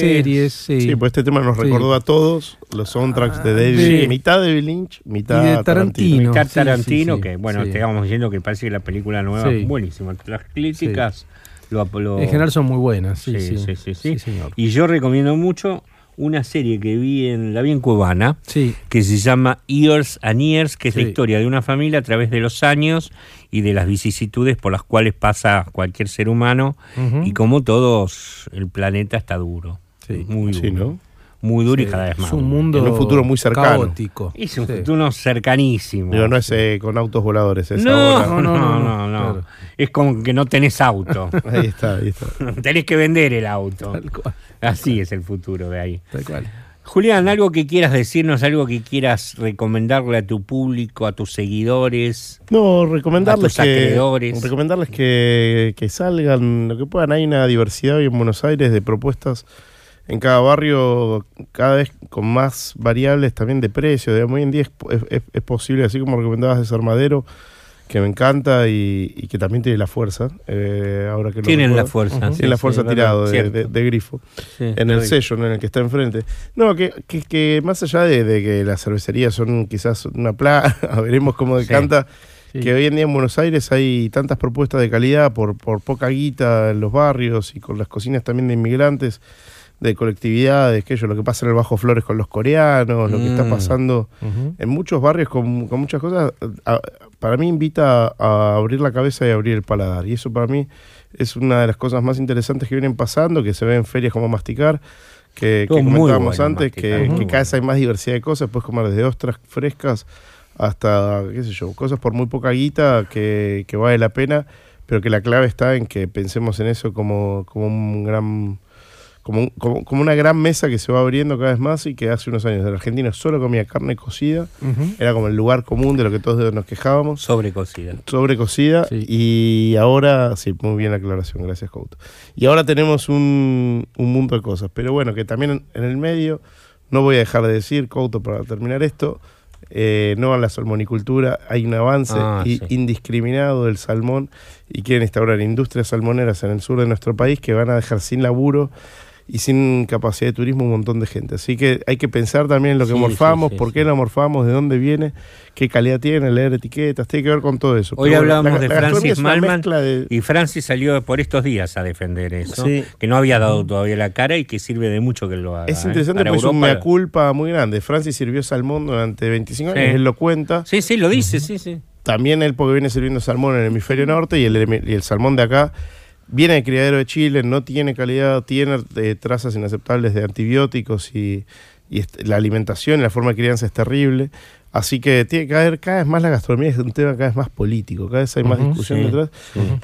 Series. series, sí. Sí, pues este tema nos Sí. recordó a todos los soundtracks de David, sí. mitad de David Lynch, mitad Y de Tarantino. Mitad Tarantino, sí, sí, que bueno, sí. te estábamos diciendo que parece que la película nueva Sí. es buenísima. Las críticas lo, lo- En general son muy buenas, sí, Sí, sí. sí, sí, sí. señor. Y yo recomiendo mucho una serie que vi en la vi en Cubana, Sí, que se llama Years and Years, que es la historia de una familia a través de los años y de las vicisitudes por las cuales pasa cualquier ser humano y como todos el planeta está duro. Sí. Muy duro. Sí, ¿no? Muy duro y cada vez más. Es un mundo En un futuro muy cercano. caótico. Es un futuro cercanísimo. Digo, no es eh, con autos voladores, es no, ahora. no, no, no, no, no, claro. Es como que no tenés auto. Ahí está, ahí está. tenés que vender el auto. Tal cual, Así es el futuro de ahí. tal cual. Julián, algo que quieras decirnos, algo que quieras recomendarle a tu público, a tus seguidores. No, recomendarles A tus que, acreedores. recomendarles que, que salgan, lo que puedan. Hay una diversidad hoy en Buenos Aires de propuestas en cada barrio, cada vez con más variables también de precio. Digamos, hoy en día es, es- es- posible, así como recomendabas de Sarmadero, que me encanta y, y que también tiene la fuerza. eh, ahora que lo Tienen la fuerza. Ujú. sí, Tiene la fuerza tirado de, de- de grifo Sí, en el lo sello, en el que está enfrente. No, que, que, que más allá de, de que las cervecerías son quizás una plaga, veremos cómo decanta, que hoy en día en Buenos Aires hay tantas propuestas de calidad por, por poca guita en los barrios y con las cocinas también de inmigrantes, de colectividades, que lo que pasa en el Bajo Flores con los coreanos, lo que está Mm. pasando en muchos barrios con, con muchas cosas, a- para mí invita a abrir la cabeza y abrir el paladar. Y eso para mí es una de las cosas más interesantes que vienen pasando, que se ve en ferias como Masticar, que, que comentábamos bueno antes, Masticar, que, que cada vez hay más diversidad de cosas, puedes comer desde ostras frescas hasta, qué sé yo, cosas por muy poca guita que, que vale la pena, pero que la clave está en que pensemos en eso como, como un gran... Como, un- como, como una gran mesa que se va abriendo cada vez más y que hace unos años el argentino solo comía carne cocida, era como el lugar común de lo que todos nos quejábamos, Sobrecocida. sobrecocida, Sí. y ahora, sí, muy bien la aclaración, gracias Couto. Y ahora tenemos un, un mundo de cosas, pero bueno, que también en, en el medio, no voy a dejar de decir, Couto, para terminar esto, eh, no a la salmonicultura, hay un avance Ah, sí. indiscriminado del salmón y quieren instaurar industrias salmoneras en el sur de nuestro país que van a dejar sin laburo y sin capacidad de turismo un montón de gente. Así que hay que pensar también en lo que Sí, morfamos, sí, sí, por qué sí. lo morfamos, de dónde viene, qué calidad tiene, leer etiquetas, tiene que ver con todo eso. Hoy Pero hablábamos la- de Francis una Malman de- y Francis salió por estos días a defender eso, Sí. que no había dado todavía la cara y que sirve de mucho que lo haga. Es ¿eh? interesante Para porque es un Europa- mea culpa muy grande. Francis sirvió salmón durante 25 Sí. años, él lo cuenta. Sí, sí, lo dice, sí, sí. También él porque viene sirviendo salmón en el hemisferio norte y el, y el salmón de acá viene de criadero de Chile, no tiene calidad, tiene eh, trazas inaceptables de antibióticos y, la alimentación y la forma de crianza es terrible. Así que tiene que haber cada vez más la gastronomía es un tema cada vez más político, cada vez hay más discusión sí, detrás.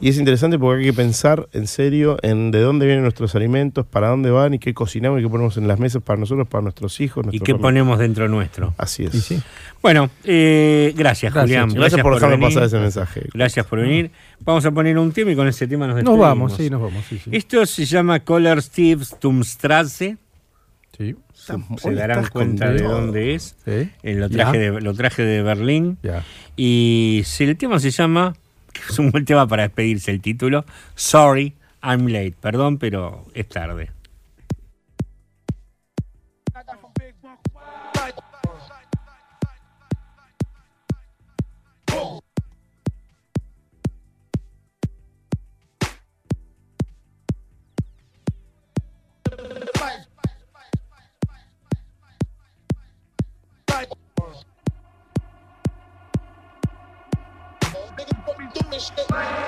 Y es interesante porque hay que pensar en serio en de dónde vienen nuestros alimentos, para dónde van y qué cocinamos y qué ponemos en las mesas para nosotros, para nuestros hijos. ¿Y qué familiares. ponemos dentro nuestro? Así es. Sí. Bueno, eh, gracias, Gracias, Julián. Gracias, por dejarme pasar ese mensaje. Gracias por venir. Vamos a poner un tema y con ese tema nos Nos despedimos. vamos, sí, nos vamos. Sí, sí. Esto se llama Color Steve's Tumstrasse. Sí. Se, darán cuenta de dónde es. Sí. Eh, lo, traje de, lo traje de Berlín. Ya. Y si el tema se llama, que es un buen tema para despedirse el título, Sorry, I'm late. Perdón, pero es tarde. Bye.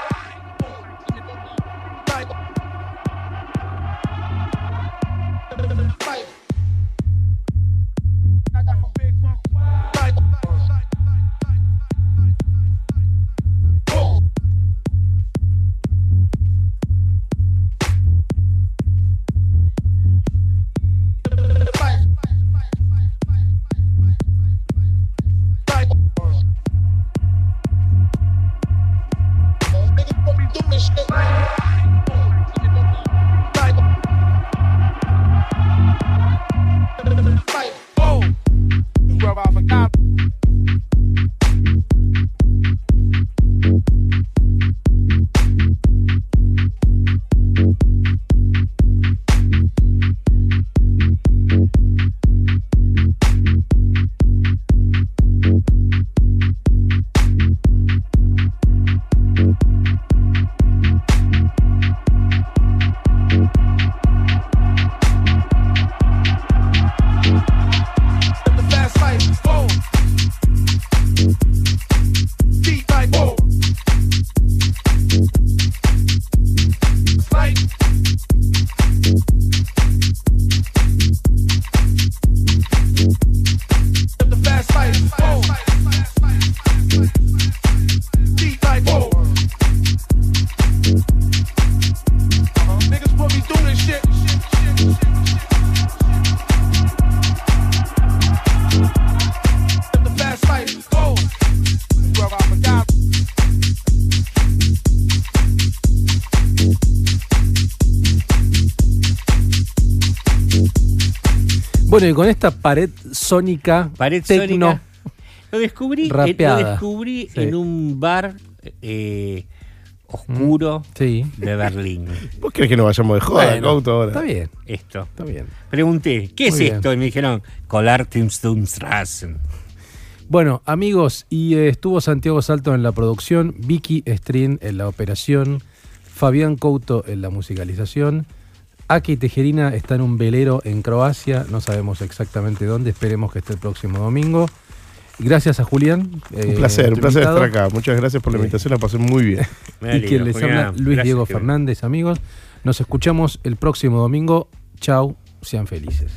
Bueno, y con esta pared sónica, Pared tecno, sónica. Lo descubrí, eh, Rapeada. lo descubrí Sí. en un bar eh, oscuro sí. de Berlín. ¿Vos crees que no vayamos de joda, Bueno, Couto, ahora? Está bien, Esto. está bien. Pregunté, ¿qué es bien. esto? Y me dijeron, Colar Timstumstrassen. Bueno, amigos, y eh, estuvo Santiago Salto en la producción, Vicky Strin en la operación, Fabián Couto en la musicalización, Aki Tejerina está en un velero en Croacia, no sabemos exactamente dónde, esperemos que esté el próximo domingo. Gracias a Julián. eh, Un placer, un placer invitado. estar acá. Muchas gracias por la invitación, la pasé muy bien. Y quien les habla, Luis Gracias, Diego. Fernández, amigos. Nos escuchamos el próximo domingo. Chau, sean felices.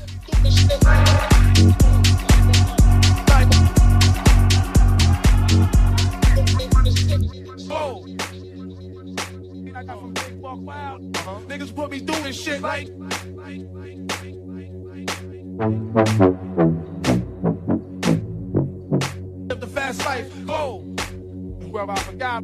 Put me through shit like. Live the fast life. Whoa. Where I forgot.